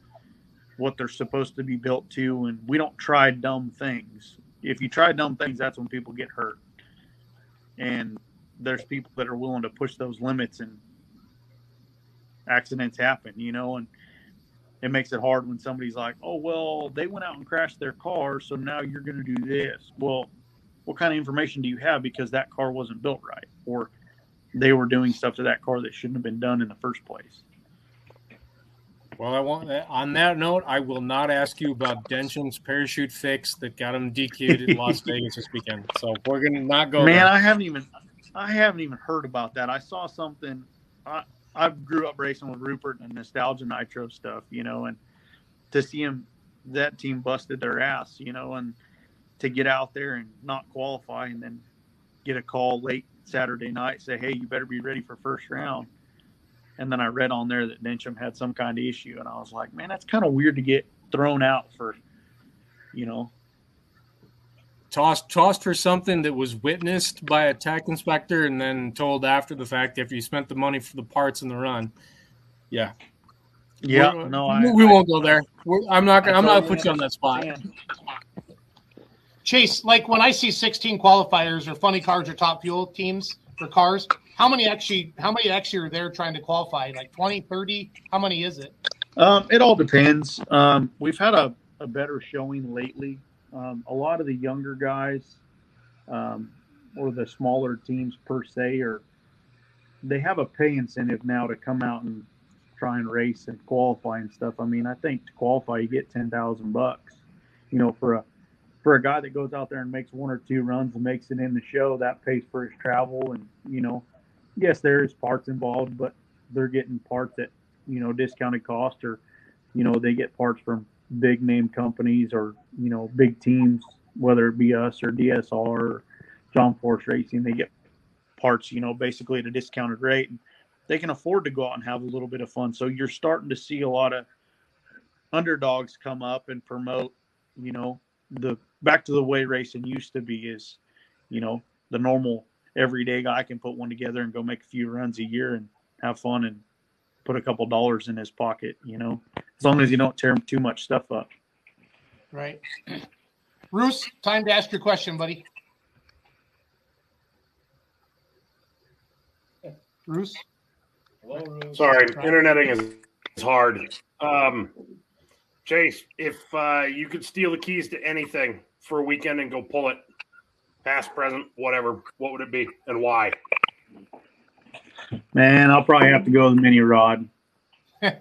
what they're supposed to be built to and we don't try dumb things. If you try dumb things that's when people get hurt. And there's people that are willing to push those limits and accidents happen you know and it makes it hard when somebody's like oh well they went out and crashed their car so now you're going to do this. Well what kind of information do you have because that car wasn't built right? Or they were doing stuff to that car that shouldn't have been done in the first place Well, I want on that note, I will not ask you about Densham's parachute fix that got him DQ'd in Las Vegas this weekend. So we're gonna not go. Man, there. I haven't even I haven't even heard about that. I saw something. I I grew up racing with Rupert and nostalgia nitro stuff, you know, and to see him, that team busted their ass, you know, and to get out there and not qualify and then get a call late Saturday night say, hey, you better be ready for first round. And then I read on there that Densham had some kind of issue, and I was like, man, that's kind of weird to get thrown out for, you know, tossed tossed for something that was witnessed by a tech inspector and then told after the fact after you spent the money for the parts in the run. Yeah. yeah, We're- uh, no, I, we won't go there. We're, I'm not gonna. I I'm not put you on that spot. understand. Chase, like when I see 16 qualifiers or funny cars or top fuel teams for cars, how many actually how many actually are there trying to qualify? Like 20, 30? How many is it? Um, it all depends. Um, we've had a, a better showing lately. Um, a lot of the younger guys, um, or the smaller teams per se, are they have a pay incentive now to come out and try and race and qualify and stuff. I mean, I think to qualify you get ten thousand bucks. You know, for a for a guy that goes out there and makes one or two runs and makes it in the show, that pays for his travel and you know, yes, there is parts involved, but they're getting parts at you know discounted cost or you know they get parts from big name companies or you know big teams whether it be us or dsr or john force racing they get parts you know basically at a discounted rate and they can afford to go out and have a little bit of fun. So you're starting to see a lot of underdogs come up and promote you know the back to the way racing used to be is you know the normal everyday guy can put one together and go make a few runs a year and have fun and put a couple dollars in his pocket, you know, as long as you don't tear too much stuff up. Right. Bruce, time to ask your question, buddy. Bruce? Hello, Bruce. Sorry, interneting is, is hard. Um, Chase, if uh, you could steal the keys to anything for a weekend and go pull it, past, present, whatever, what would it be and why? Man, I'll probably have to go with the mini rod. All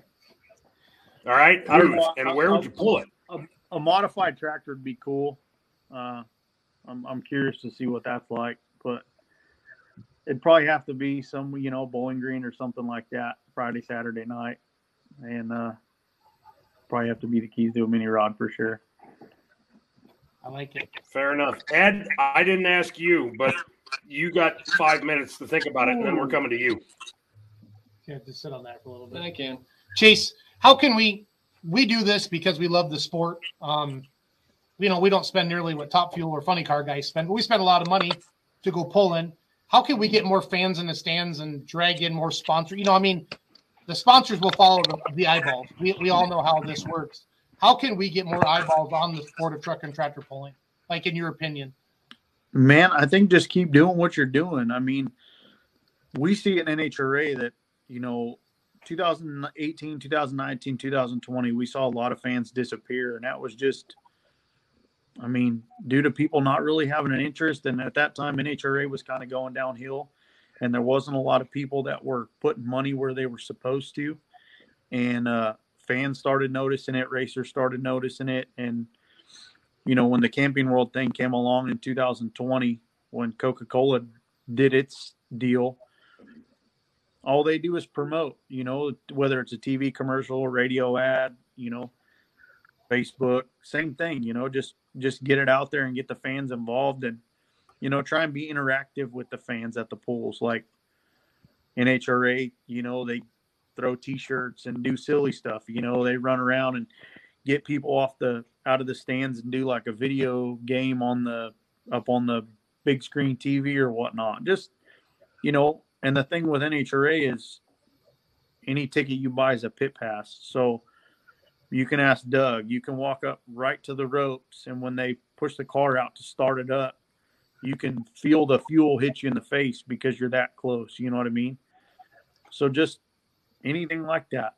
right, I don't know. and where would you pull it? A modified tractor would be cool. Uh, I'm, I'm curious to see what that's like, but it'd probably have to be some, you know, Bowling Green or something like that Friday, Saturday night. And uh, probably have to be the keys to a mini rod for sure. I like it. Fair enough. Ed, I didn't ask you, but you got five minutes to think about it, and then we're coming to you. Yeah, just sit on that for a little bit. I can. Chase, how can we we do this because we love the sport? Um, you know, we don't spend nearly what Top Fuel or Funny Car guys spend, but we spend a lot of money to go pulling. How can we get more fans in the stands and drag in more sponsors? You know, I mean, the sponsors will follow the, the eyeballs. We, we all know how this works. How can we get more eyeballs on the sport of truck and tractor pulling? Like in your opinion? Man, I think just keep doing what you're doing. I mean, we see in NHRA that, you know, 2018, 2019, 2020, we saw a lot of fans disappear. And that was just, I mean, due to people not really having an interest. And at that time, NHRA was kind of going downhill. And there wasn't a lot of people that were putting money where they were supposed to. And uh, fans started noticing it, racers started noticing it. And, you know, when the Camping World thing came along in 2020, when Coca Cola did its deal, all they do is promote, you know, whether it's a TV commercial, radio ad, you know, Facebook, same thing, you know, just just get it out there and get the fans involved and you know, try and be interactive with the fans at the pools like NHRA, you know, they throw t-shirts and do silly stuff, you know, they run around and get people off the out of the stands and do like a video game on the up on the big screen TV or whatnot. Just you know, and the thing with NHRA is any ticket you buy is a pit pass. So you can ask Doug, you can walk up right to the ropes and when they push the car out to start it up, you can feel the fuel hit you in the face because you're that close. You know what I mean? So just anything like that.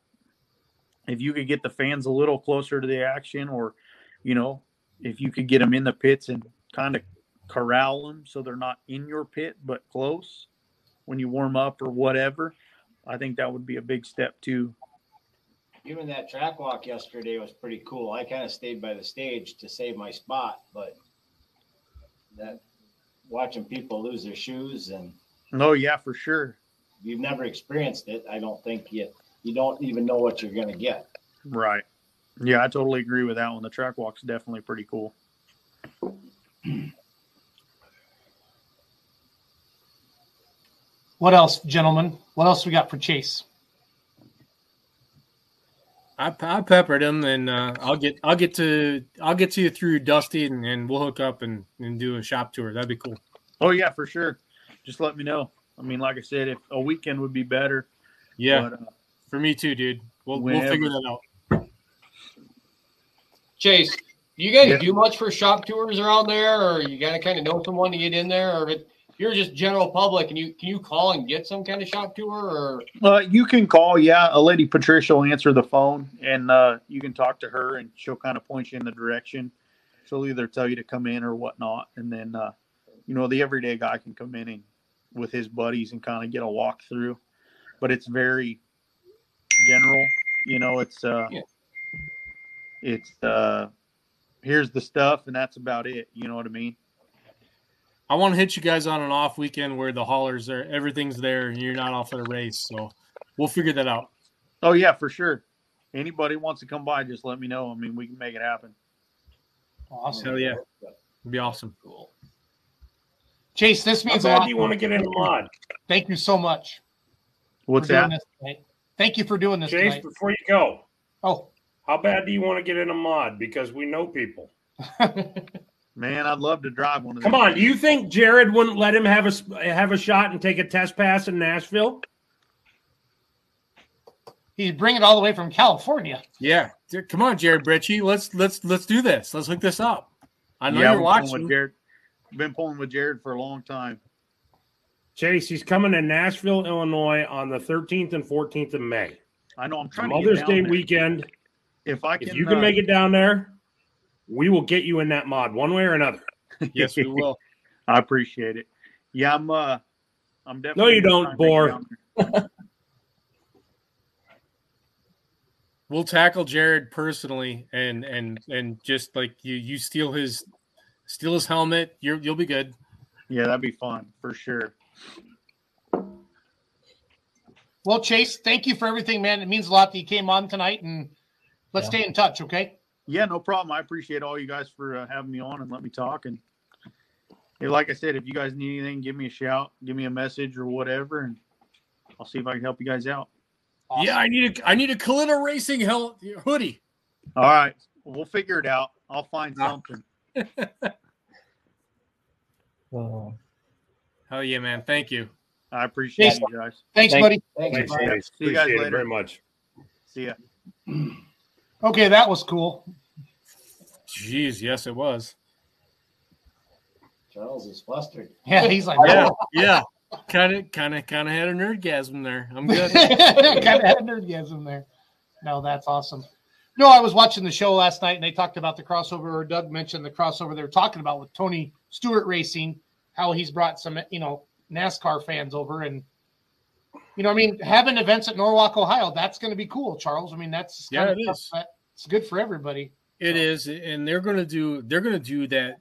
If you could get the fans a little closer to the action or, you know, if you could get them in the pits and kind of corral them so they're not in your pit but close when you warm up or whatever, I think that would be a big step too. Even that track walk yesterday was pretty cool. I kind of stayed by the stage to save my spot, but that watching people lose their shoes and no, yeah, for sure. You've never experienced it, I don't think you you don't even know what you're gonna get. Right. Yeah, I totally agree with that one. The track walk's definitely pretty cool. What else, gentlemen? What else we got for Chase? I, I peppered him, and uh, I'll get I'll get to I'll get to you through Dusty, and, and we'll hook up and, and do a shop tour. That'd be cool. Oh yeah, for sure. Just let me know. I mean, like I said, if a weekend would be better. Yeah, But, uh, for me too, dude. We'll we'll figure that out. Chase, do you guys Yeah. do much for shop tours around there, or you gotta kind of know someone to get in there, or if you're just general public and you can you call and get some kind of shop tour, or Uh, you can call, yeah. A lady Patricia will answer the phone, and uh, you can talk to her, and she'll kind of point you in the direction. She'll either tell you to come in or whatnot, and then uh, you know the everyday guy can come in and with his buddies and kind of get a walk through. But it's very general, you know. It's uh, Yeah. it's uh, here's the stuff, and that's about it. You know what I mean? I want to hit you guys on an off weekend where the haulers are everything's there and you're not off at a race. So we'll figure that out. Oh yeah, for sure. Anybody wants to come by, just let me know. I mean, we can make it happen. Awesome. Hell yeah, it'd be awesome. cool. Chase, this How means a lot. do you want to get in the mod? Thank you so much. What's that? Thank you for doing this Chase, tonight. before you go, Oh, how bad do you want to get in a mod? Because we know people. Man, I'd love to drive one of Come these. on, do you think Jared wouldn't let him have a s- have a shot and take a test pass in Nashville? he's bringing it all the way from California. Yeah, come on, Jared Britchie. Let's let's let's do this. Let's hook this up. I know Yeah, you're watching. With Jared. Been pulling with Jared for a long time. Chase, he's coming to Nashville, Illinois on the 13th and 14th of May. I know I'm trying Mother's to get Day there. weekend. If I can, If you can uh, make it down there, we will get you in that mod one way or another. Yes, we will. I appreciate it. Yeah, I'm. uh I'm definitely. No, you don't, try and make it Bore. We'll tackle Jared personally, and and and just like you, you steal his steal his helmet. You're you'll be good. Yeah, that'd be fun for sure. Well, Chase, thank you for everything, man. It means a lot that you came on tonight, and let's Yeah. stay in touch, okay? Yeah, no problem. I appreciate all you guys for uh, having me on and let me talk. And yeah, like I said, if you guys need anything, give me a shout, give me a message or whatever, and I'll see if I can help you guys out. Yeah, I need a I need a Kalitta Racing hell hoodie. All right, we'll figure it out. I'll find Ah. something. Oh. Hell yeah, man! Thank you. I appreciate Yes. you guys. Thanks, Thank- buddy. Thanks, Thanks, Brian. See you guys Appreciate it later. very much. See ya. Okay, that was cool. Jeez, yes, it was. Charles is flustered. Yeah, he's like, Yeah, oh. yeah. Kind of, kind of, kind of had a nerdgasm there. I'm good. kind of had a nerdgasm there. No, that's awesome. No, I was watching the show last night and they talked about the crossover, or Doug mentioned the crossover they were talking about with Tony Stewart Racing, how he's brought some, you know, NASCAR fans over. And, you know, I mean, having events at Norwalk, Ohio, that's going to be cool, Charles. I mean, that's Yeah, kind it of is. stuff that- it's good for everybody. It is, and they're gonna do they're gonna do that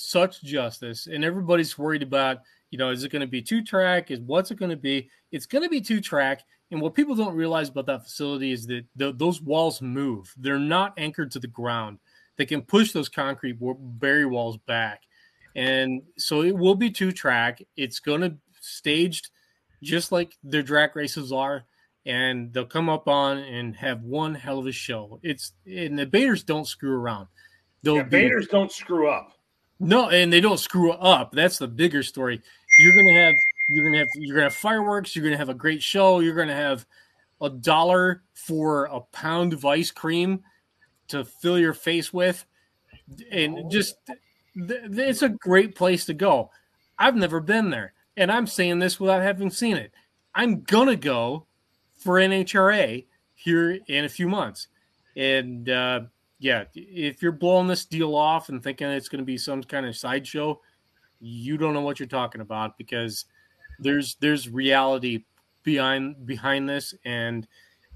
such justice, and everybody's worried about you know is it going to be two track? Is what's it going to be? It's going to be two track, and what people don't realize about that facility is that th- those walls move. They're not anchored to the ground. They can push those concrete barrier walls back, and so it will be two track. It's going to staged just like their drag races are and they'll come up on and have one hell of a show. It's and the Baders don't screw around. They'll Yeah, Baders don't screw up. no, and they don't screw up. That's the bigger story. You're gonna have you're gonna have you're gonna have fireworks. You're gonna have a great show. You're gonna have a dollar for a pound of ice cream to fill your face with, and just it's a great place to go. I've never been there, and I'm saying this without having seen it. I'm gonna go for NHRA here in a few months, and uh, yeah, if you're blowing this deal off and thinking it's going to be some kind of sideshow, you don't know what you're talking about because there's there's reality behind behind this and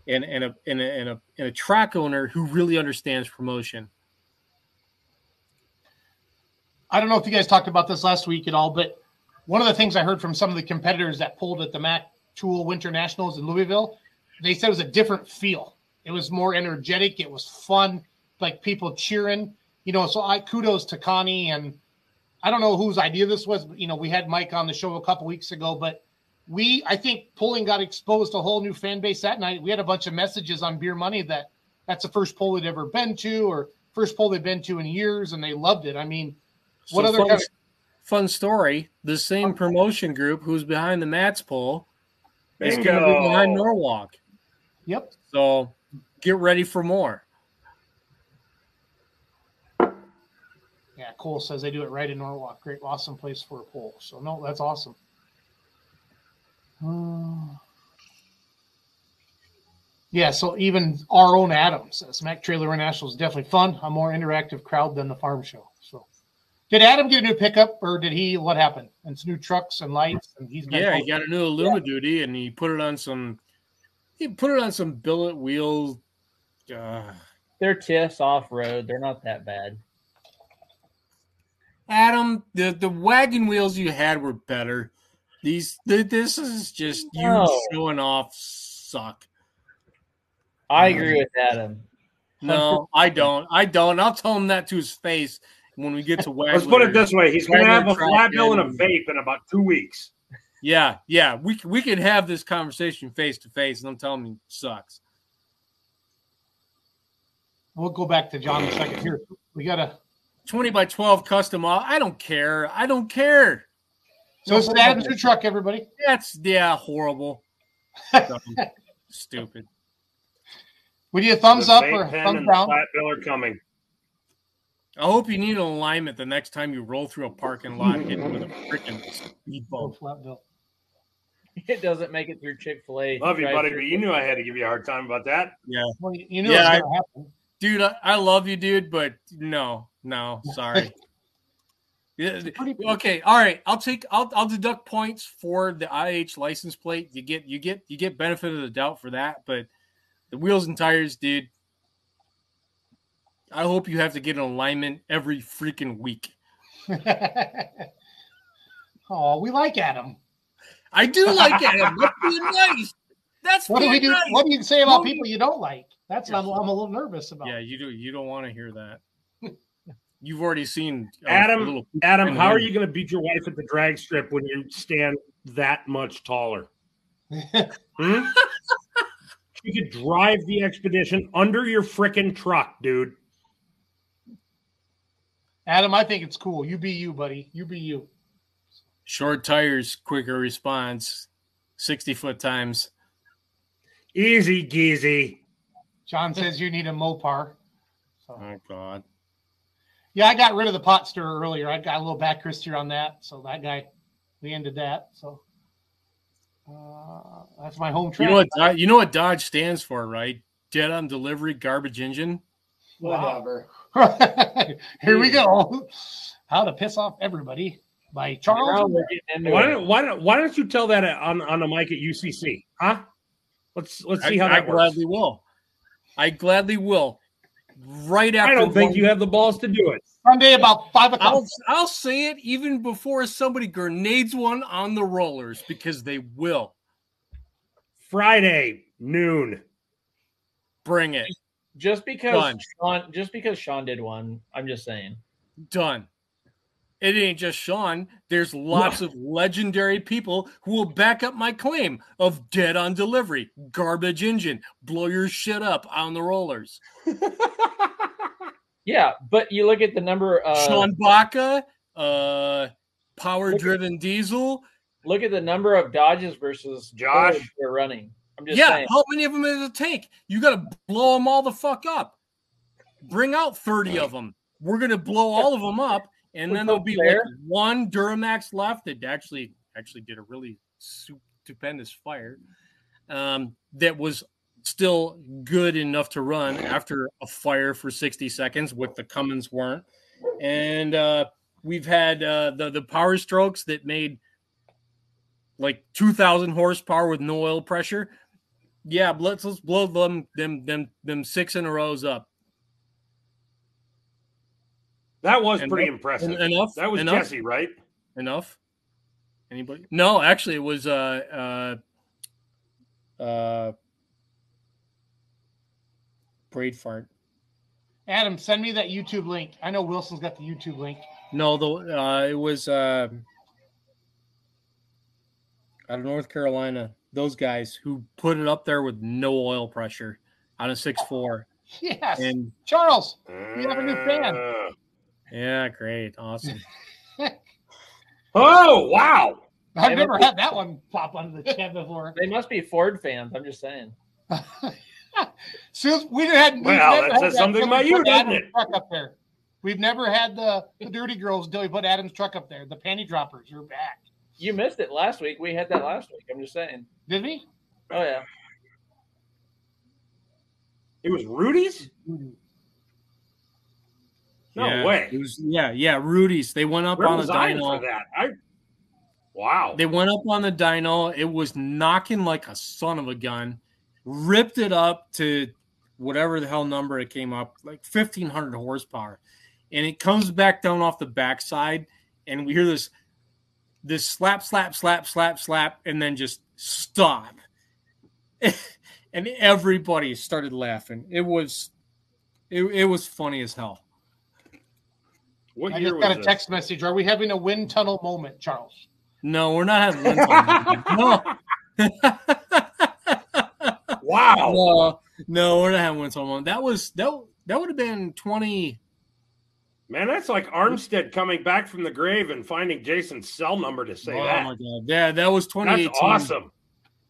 and and a and a, and a, and a track owner who really understands promotion. I don't know if you guys talked about this last week at all, but one of the things I heard from some of the competitors that pulled at the Mac Tool Winter Nationals in Louisville, they said it was a different feel. It was more energetic. It was fun, like people cheering. You know, so I kudos to Connie and I don't know whose idea this was. But, you know, we had Mike on the show a couple weeks ago, but we I think pulling got exposed to a whole new fan base that night. We had a bunch of messages on Beer Money that that's the first poll they'd ever been to or first poll they've been to in years, and they loved it. I mean, what So other fun, kind of fun story? The same oh. promotion group who's behind the Mats poll is going to be Bingo. behind Norwalk. Yep. So get ready for more. Yeah, Cole says they do it right in Norwalk. Great, awesome place for a poll. So no, that's awesome. Uh, yeah, so even our own Adam says Mac Trailer International is definitely fun. A more interactive crowd than the farm show. So did Adam get a new pickup or did he what happened? And it's new trucks and lights and he's Yeah, he got a new Illuma duty, and he put it on some. He put it on some billet wheels. Uh, They're tiffs off road. They're not that bad. Adam, the the wagon wheels you had were better. These th- this is just you No. showing off suck. I agree with Adam. No, I don't. I don't. I'll tell him that to his face when we get to wagon. Let's put it this way: he's going to have a flat bill and a vape in about two weeks. Yeah, yeah. We we can have this conversation face to face, and I'm telling you, he sucks. We'll go back to John in a second. Here, we got a Twenty by twelve custom. I don't care. I don't care. So it's Adam's new truck, everybody. That's yeah, horrible. Stupid. We need a thumbs The up or thumbs down. flat bill are coming. I hope you need an alignment the next time you roll through a parking lot hitting with a freaking speed Oh, bump. flat bill. It doesn't make it through Chick Fil A. Love you, buddy, but you knew I had to give you a hard time about that. Well, you you knew Yeah, it was gonna happen. Dude, I, I love you, dude, but no, no, sorry. Yeah, okay, all right. I'll take I'll I'll deduct points for the IH license plate. You get you get you get benefit of the doubt for that, but the wheels and tires, dude. I hope you have to get an alignment every freaking week. oh, we like Adam. I do like Adam. That's being nice. That's What do we do? nice. What do you say about people you don't like? That's what I'm, I'm a little nervous about. Yeah, you do. You don't want to hear that. You've already seen uh, Adam, a little- Adam, how are you going to beat your wife at the drag strip when you stand that much taller? Hmm? she could drive the expedition under your freaking truck, dude. Adam, I think it's cool. You be you, buddy. You be you. Short tires, quicker response, sixty foot times. Easy, geezy. John says you need a Mopar. So, Oh God. yeah, I got rid of the pot stirrer earlier. I got a little back here on that. So that guy, we ended that. So uh, that's my home track. You know what? Dodge- You know what Dodge stands for, right? Dead on delivery, garbage engine. Whatever. Here we go. How to piss off everybody by Charles. we're getting into Why don't, why don't why don't you tell that on on the mic at UCC? Huh? Let's let's see I, how I that works. gladly will. I gladly will. Right after I don't think one- you have the balls to do it. Sunday about five o'clock. I'll I'll say it even before somebody grenades one on the rollers because they will Friday noon. bring it. Just because Done. Sean, just because Sean did one, I'm just saying. Done. It ain't just Sean. There's lots of legendary people who will back up my claim of dead on delivery, garbage engine, blow your shit up on the rollers. Yeah, but you look at the number. Uh, Sean Baca, uh, power driven diesel. look at the number of Dodges versus Josh. Fords they're running. Yeah, saying. how many of them is a tank? You got to blow them all the fuck up. Bring out 30 of them. We're going to blow all of them up. And then there'll be like one Duramax left that actually actually did a really stupendous fire um, that was still good enough to run after a fire for 60 seconds, with the Cummins weren't. And uh, we've had uh, the the Power Strokes that made like 2,000 horsepower with no oil pressure. Yeah, let's let's blow them them them them six in a rows up. That was And pretty impressive. En- enough. that was enough, Jesse, right? Enough. Anybody? No, actually, it was uh uh uh braid fart. Adam, send me that YouTube link. I know Wilson's got the YouTube link. No, the uh, it was uh, out of North Carolina. Those guys who put it up there with no oil pressure on a six four, Yes, and Charles. We have a new fan. Uh, yeah, great, awesome. oh wow! I've Hey, never look- had that one pop onto the chat before. They must be Ford fans. I'm just saying. so we had we've Well, never that had says something till about you, doesn't Adam's it? Truck up there. We've never had the, the dirty girls until we put Adam's truck up there. The panty droppers are back. You missed it last week. We had that last week. I'm just saying. Did we? Oh yeah. It was Rudy's. No Yeah, way. It was yeah, yeah. Rudy's. They went up Where on was the I dyno. for that? I wow. They went up on the dyno. It was knocking like a son of a gun. Ripped it up to whatever the hell number it came up, like fifteen hundred horsepower, and it comes back down off the backside, and we hear this, this slap, slap, slap, slap, slap, and then just stop, and everybody started laughing. It was, it, it was funny as hell. what I year just got a this? text message. Are we having a wind tunnel moment, Charles? No, we're not having one. no. Wow. No, no, we're not having one one. That was that. That would have been twenty. Man, that's like Armstead coming back from the grave and finding Jason's cell number to say oh that. my god! Yeah, that was twenty eighteen. That's awesome.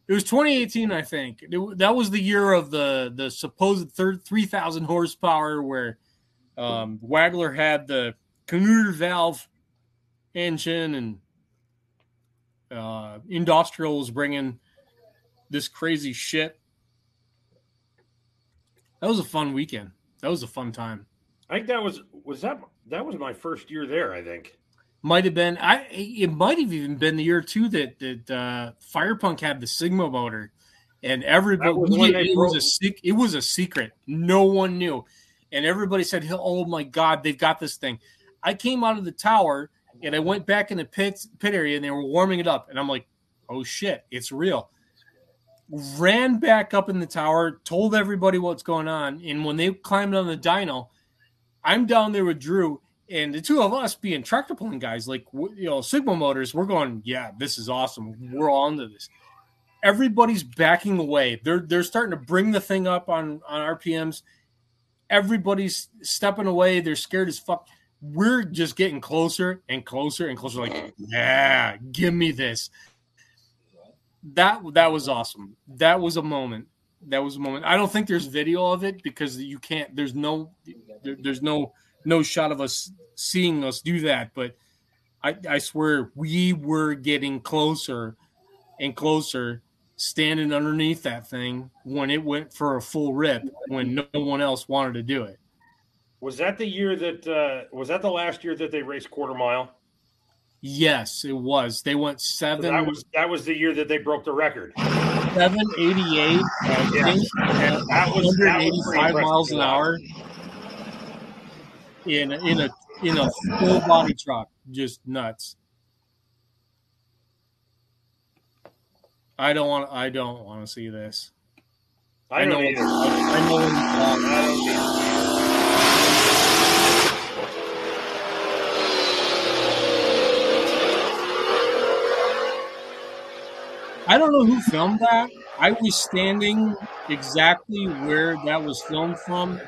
It was twenty eighteen, I think. It- that was the year of the the supposed third three thousand horsepower, where um, Wagler had the Canooter valve engine, and uh, Industrial was bringing this crazy shit. That was a fun weekend. That was a fun time. I think that was was that that was my first year there. I think. Might have been. I. It might have even been the year too that that uh, Firepunk had the Sigma motor, and everybody. Was they it was a It was a secret. No one knew, and everybody said, "Oh my god, they've got this thing." I came out of the tower and I went back in the pit pit area, and they were warming it up, and I'm like, "Oh shit, it's real." Ran back up in the tower, told everybody what's going on, and when they climbed on the dyno, I'm down there with Drew, and the two of us being tractor pulling guys, like you know, Sigma Motors, we're going, yeah, this is awesome. We're all into this. Everybody's backing away. They're they're starting to bring the thing up on on RPMs. Everybody's stepping away. They're scared as fuck. We're just getting closer and closer and closer. Like, yeah, give me this. That that was awesome. That was a moment. That was a moment. I don't think there's video of it because you can't. There's no there, there's no no shot of us seeing us do that but I, I swear we were getting closer and closer standing underneath that thing when it went for a full rip when no one else wanted to do it Was that the year that uh, was that the last year that they raced quarter mile? yes it was they went So seven that was that was the year that they broke the record. 788 I Yeah. at that was- that was pretty 185 impressive miles an hour in in a in a full body truck just nuts I don't want I don't want to see this I, don't know either. I know um, I don't I don't know who filmed that. I was standing exactly where that was filmed from,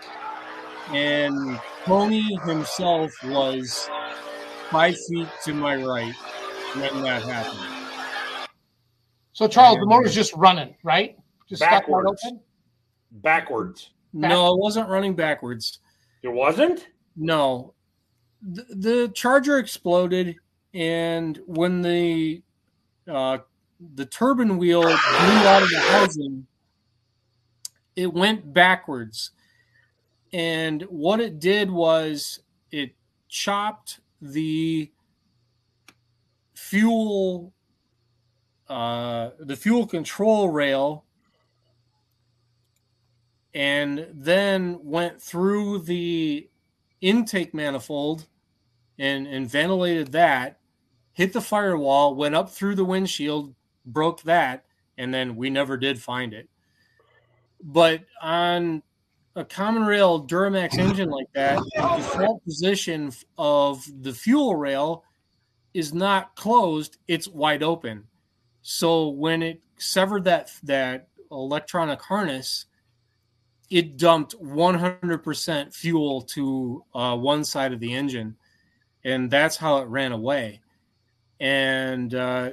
and Tony himself was five feet to my right when that happened. So Charles, the motor's just running, right? Just Backwards. open. Backwards. No, it wasn't running backwards. It wasn't. No, the, the charger exploded, and when the uh, the turbine wheel blew out of the housing, it went backwards. And what it did was it chopped the fuel uh, the fuel control rail and then went through the intake manifold and, and ventilated that hit the firewall, went up through the windshield, broke that, and then we never did find it. But on a common rail Duramax engine like that, the default position of the fuel rail is not closed, it's wide open. So when it severed that that electronic harness, it dumped 100% fuel to uh, one side of the engine, and that's how it ran away. And uh,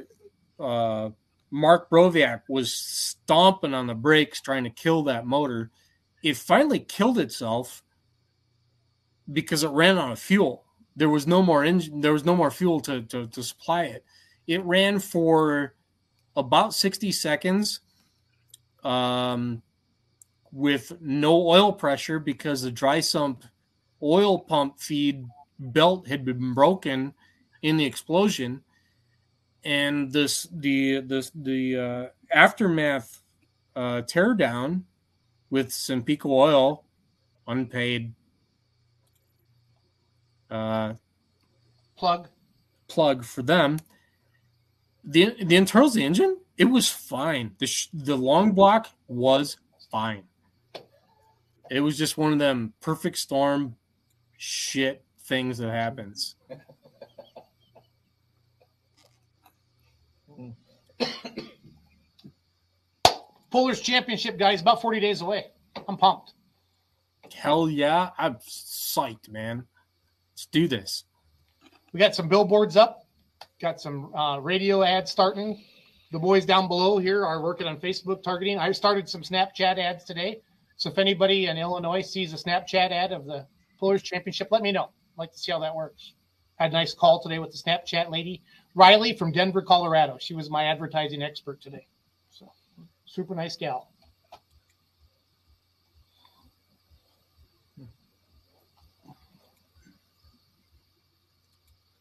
uh, Mark Broviak was stomping on the brakes trying to kill that motor. It finally killed itself because it ran out of fuel. There was no more engine. There was no more fuel to, to, to supply it. It ran for about 60 seconds um, with no oil pressure because the dry sump oil pump feed belt had been broken in the explosion and this the the the uh, aftermath uh, teardown with some Pico oil unpaid uh, Plug. plug for them. The the internals of the engine it was fine. The sh- the long block was fine. It was just one of them perfect storm shit things that happens. Pullers Championship, guys, about 40 days away. I'm pumped. Hell yeah, I'm psyched, man. Let's do this. We got some billboards up, got some uh, radio ads starting. The boys down below here are working on Facebook targeting. I started some Snapchat ads today. So if anybody in Illinois sees a Snapchat ad of the Pullers Championship, let me know. I'd like to see how that works. Had a nice call today with the Snapchat lady, Riley from Denver, Colorado. She was my advertising expert today. So super nice gal.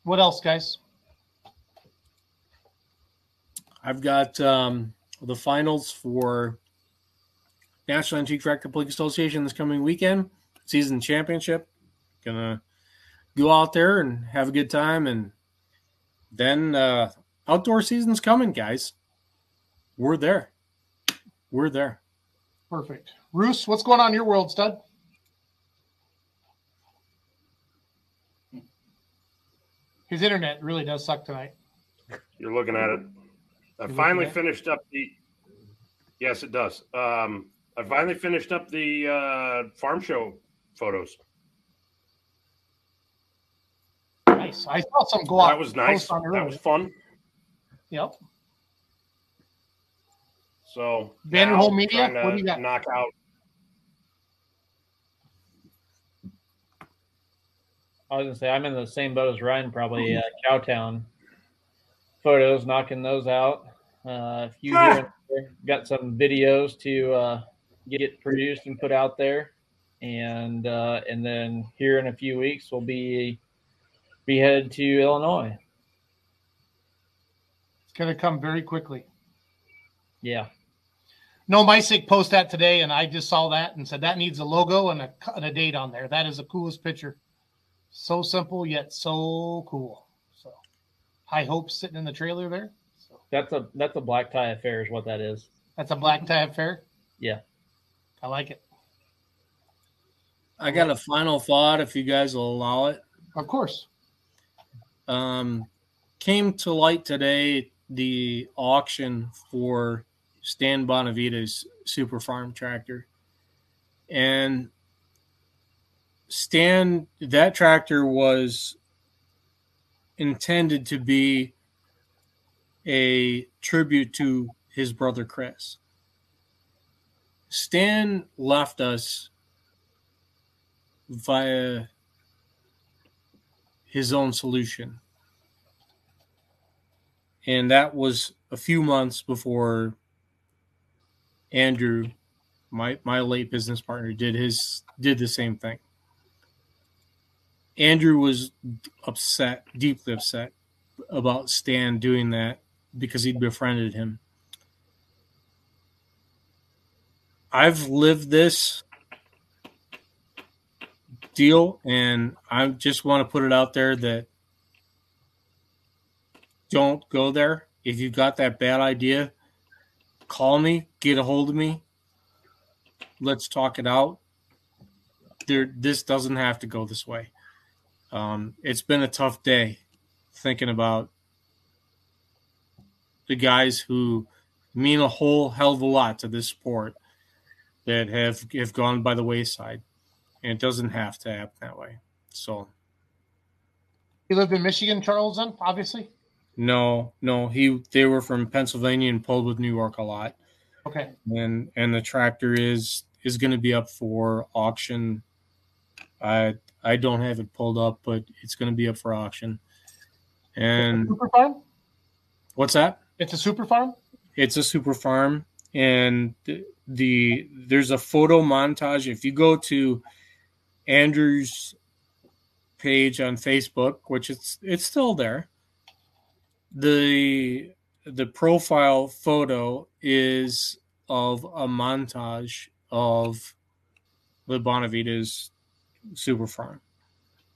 What else, guys? I've got um, the finals for National Antique Tractor Pullers Association this coming weekend, season championship. Gonna go out there and have a good time, and then uh, outdoor season's coming, guys. We're there. We're there. Perfect. Roos, what's going on in your world, stud? His internet really does suck tonight. You're looking at it. I You're finally looking at- finished up the. Yes, it does. Um, I finally finished up the uh, farm show photos. Nice. I saw some go out. That was nice. on That earlier. was fun. Yep. So Vanderhole now Media, trying what do you got? Knock out. I was gonna say I'm in the same boat as Ryan, probably uh, Cowtown photos, knocking those out. Uh, a few here there. got some videos to uh, get produced and put out there, and uh, and then here in a few weeks we'll be be headed to Illinois. It's going to come very quickly. Yeah, No, Mysick post that today, and I just saw that and said that needs a logo and a, and a date on there. That is the coolest picture. So simple yet so cool. So high hopes sitting in the trailer there. So that's a that's a black tie affair, is what that is. that's a black tie affair. Yeah. I like it. I got a final thought, if you guys will allow it. Of course. Um, came to light today the auction for Stan Bonavita's Super Farm tractor. And Stan, that tractor was intended to be a tribute to his brother Chris. Stan left us via his own solution. And that was a few months before Andrew, my my late business partner, did his did the same thing. Andrew was upset, deeply upset about Stan doing that because he'd befriended him. I've lived this deal and I just want to put it out there that don't go there. If you've got that bad idea, call me, get a hold of me. Let's talk it out. There, this doesn't have to go this way. Um, it's been a tough day thinking about the guys who mean a whole hell of a lot to this sport that have have gone by the wayside, and it doesn't have to happen that way. So You lived in Michigan, Charles, then, obviously? no, no, he they were from Pennsylvania and pulled with New York a lot, Okay. and and the tractor is is going to be up for auction. I I don't have it pulled up, but it's going to be up for auction. And Super farm? what's that? It's a super farm? It's a super farm, and the, the there's a photo montage. If you go to Andrew's page on Facebook, which it's it's still there, the the profile photo is of a montage of the Bonavitas super farm.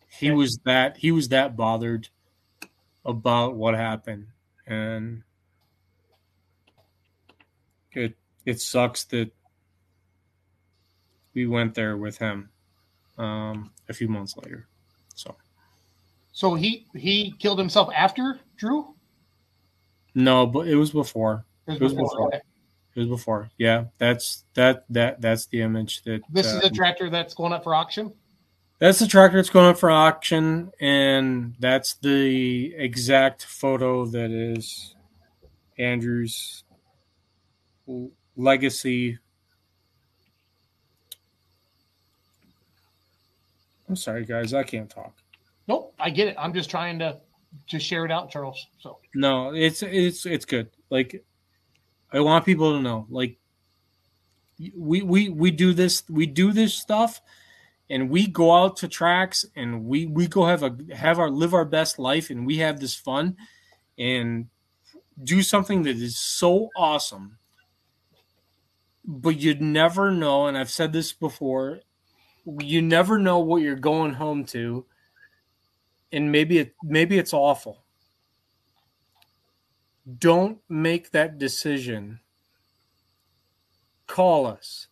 He was that he was that bothered about what happened, and it it sucks that we went there with him um, a few months later. So So he he killed himself after Drew? no, but it was before. It was before. Okay. It was before. Yeah, that's that that that's the image that This is uh, a tractor that's going up for auction? That's the tractor that's going up for auction, and that's the exact photo that is Andrew's legacy. I'm sorry, guys, I can't talk. Nope, I get it. I'm just trying to just share it out, Charles. So No, it's it's it's good. Like I want people to know, like we we we do this we do this stuff and we go out to tracks and we we go have a have our live our best life and we have this fun and do something that is so awesome but you'd never know and i've said this before you never know what you're going home to and maybe it maybe it's awful don't make that decision call us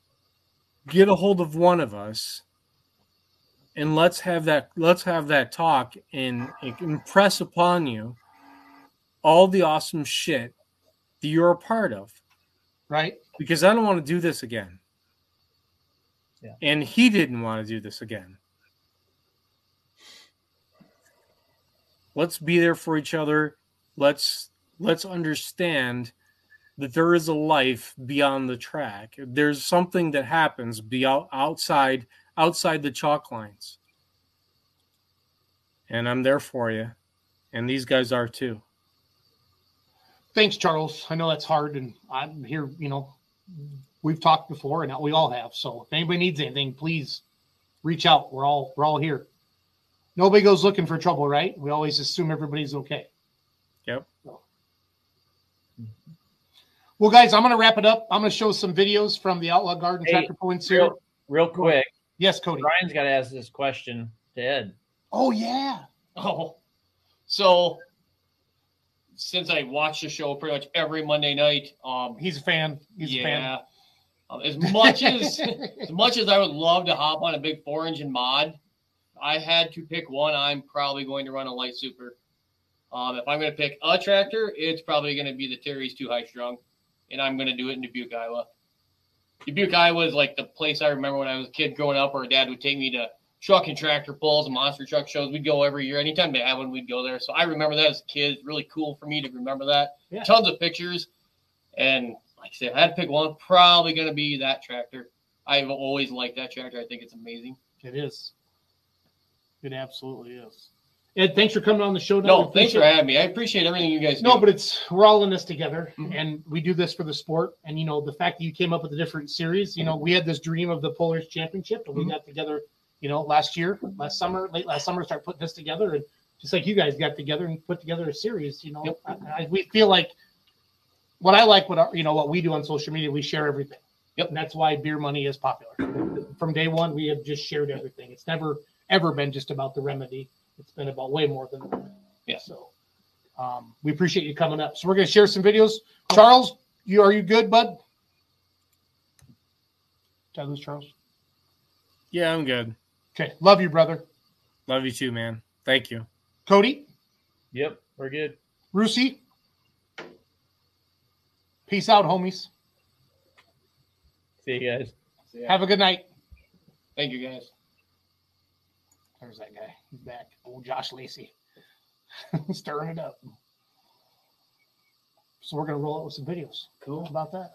get a hold of one of us and let's have that let's have that talk and, and impress upon you all the awesome shit that you're a part of right? because I don't want to do this again. Yeah. And he didn't want to do this again. Let's be there for each other. Let's let's understand that there is a life beyond the track. There's something that happens be out, outside outside the chalk lines. And I'm there for you. And these guys are too. Thanks, Charles. I know that's hard, and I'm here. You know, we've talked before, and we all have. So if anybody needs anything, please reach out. We're all we're all here. Nobody goes looking for trouble, right? We always assume everybody's okay. Yep. So. Well, guys, I'm going to wrap it up. I'm going to show some videos from the Outlaw Garden Hey, Tractor Pulling Series. Real, real quick, Yes, Cody. Ryan's got to ask this question to Ed. Oh yeah. Oh, so since I watch the show pretty much every Monday night, um, He's a fan. He's a fan. Um, as much as as much as I would love to hop on a big four engine mod, I had to pick one. I'm probably going to run a light super. Um, if I'm going to pick a tractor, it's probably going to be the Terry's Too High Strung, and I'm going to do it in Dubuque, Iowa. Dubuque, Iowa is like the place I remember when I was a kid growing up, where Dad would take me to truck and tractor pulls and monster truck shows. We'd go every year. Anytime they had one, we'd go there. So I remember that as a kid. Really cool for me to remember that. Yeah. Tons of pictures. And like I if I had to pick one, probably going to be that tractor. I've always liked that tractor. I think it's amazing. It is. It absolutely is. Ed, thanks for coming on the show. No, thanks for having me. I appreciate everything you guys do. No, but it's we're all in this together, Mhm. and we do this for the sport. And you know, the fact that you came up with a different series. You know, we had this dream of the Pullers Championship, and we Mhm. got together. You know, last year, last summer, late last summer, start putting this together, and just like you guys got together and put together a series. You know, Yep. I, I, we feel like what I like, what our, you know, what we do on social media, we share everything. Yep. And that's why beer money is popular. From day one, we have just shared everything. It's never ever been just about the remedy. It's been about way more than that. Yeah. So, Um, we appreciate you coming up. So we're going to share some videos. Charles, you are you good, bud? Did I lose Charles? Yeah, I'm good. Okay, love you, brother. Love you too, man. Thank you. Cody, Yep, we're good. Rusi, peace out, homies. See you guys. Have a good night. Thank you guys. There's that guy. He's back. Old Josh Lacey. Stirring it up. So we're gonna roll out with some videos. Cool. How about that?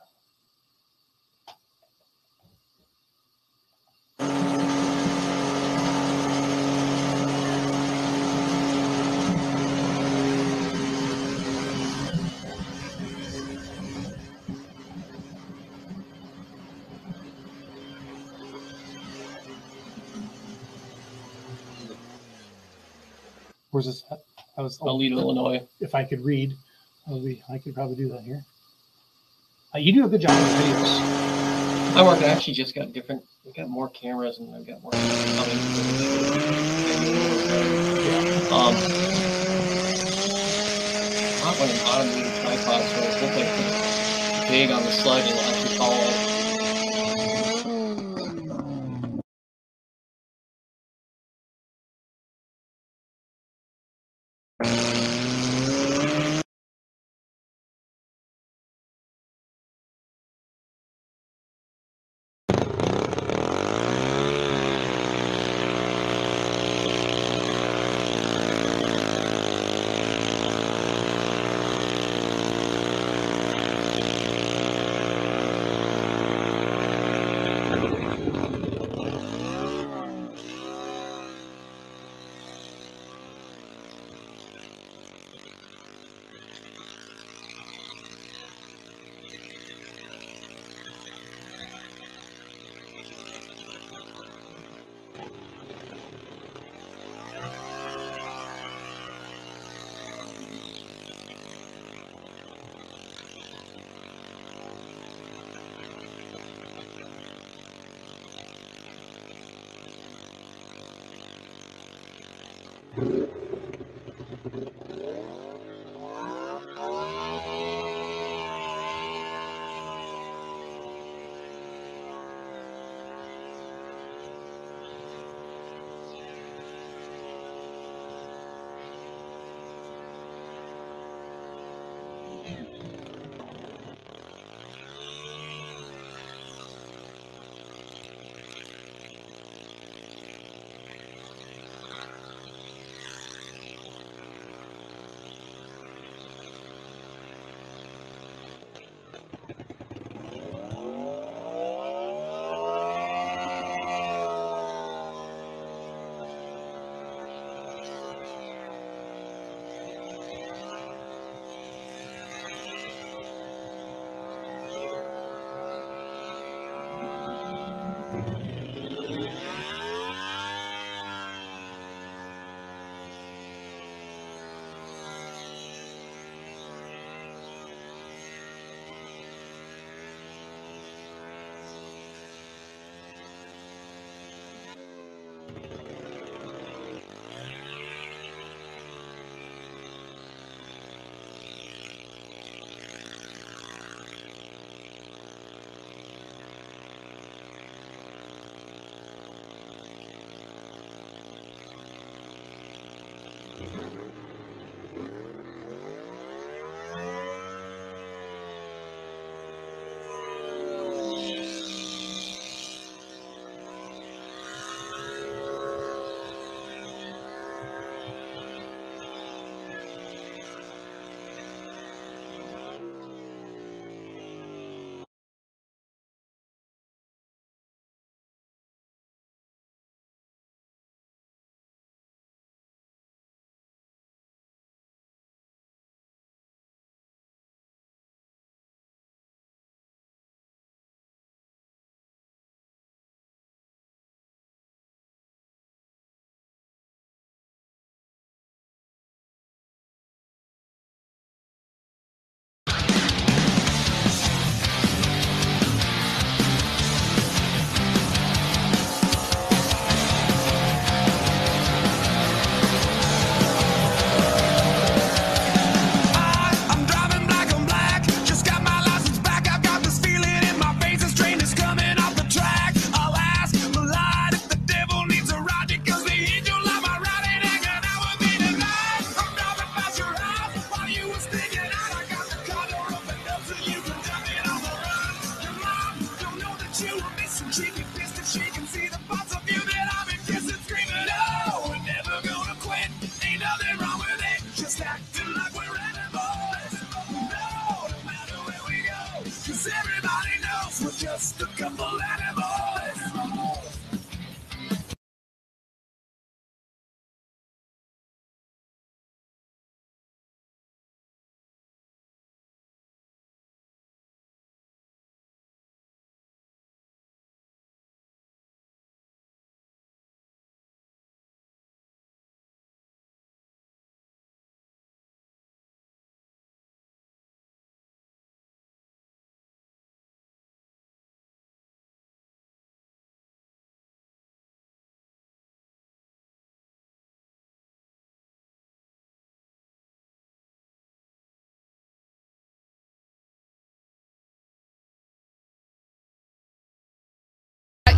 Where's this? at? I was. Toledo, Illinois. If I could read, I be, I could probably do that here. Uh, you do a good job with videos. I work. I actually just got different. We got more cameras and I've got more coming. Um, I want an automated tripod, so hopefully I put it big on the slide and it'll actually follow it.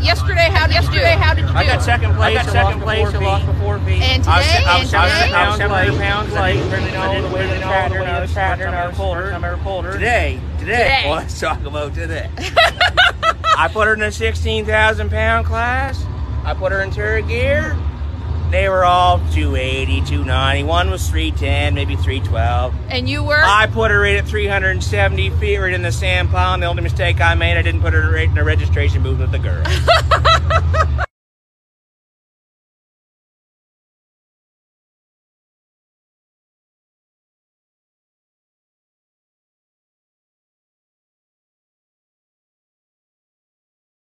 Yesterday, how did yesterday, you do? How did you do? I got second place. I got second place. I lost before feet. And I was, today, I was, and I was, today, I was 700 pounds late. Really know the way the tractor, the way the tractor, and I was pulled her. I ever pulled her. Today, today, Today. Well, let's talk about today. I put her in the 16,000 pound class. I put her in turret gear. They were all 280, 290. One was 310, maybe 312. and you were. I put her right at 370 feet right in the sand pond. The only mistake I made, I didn't put her right in the registration booth with the girl.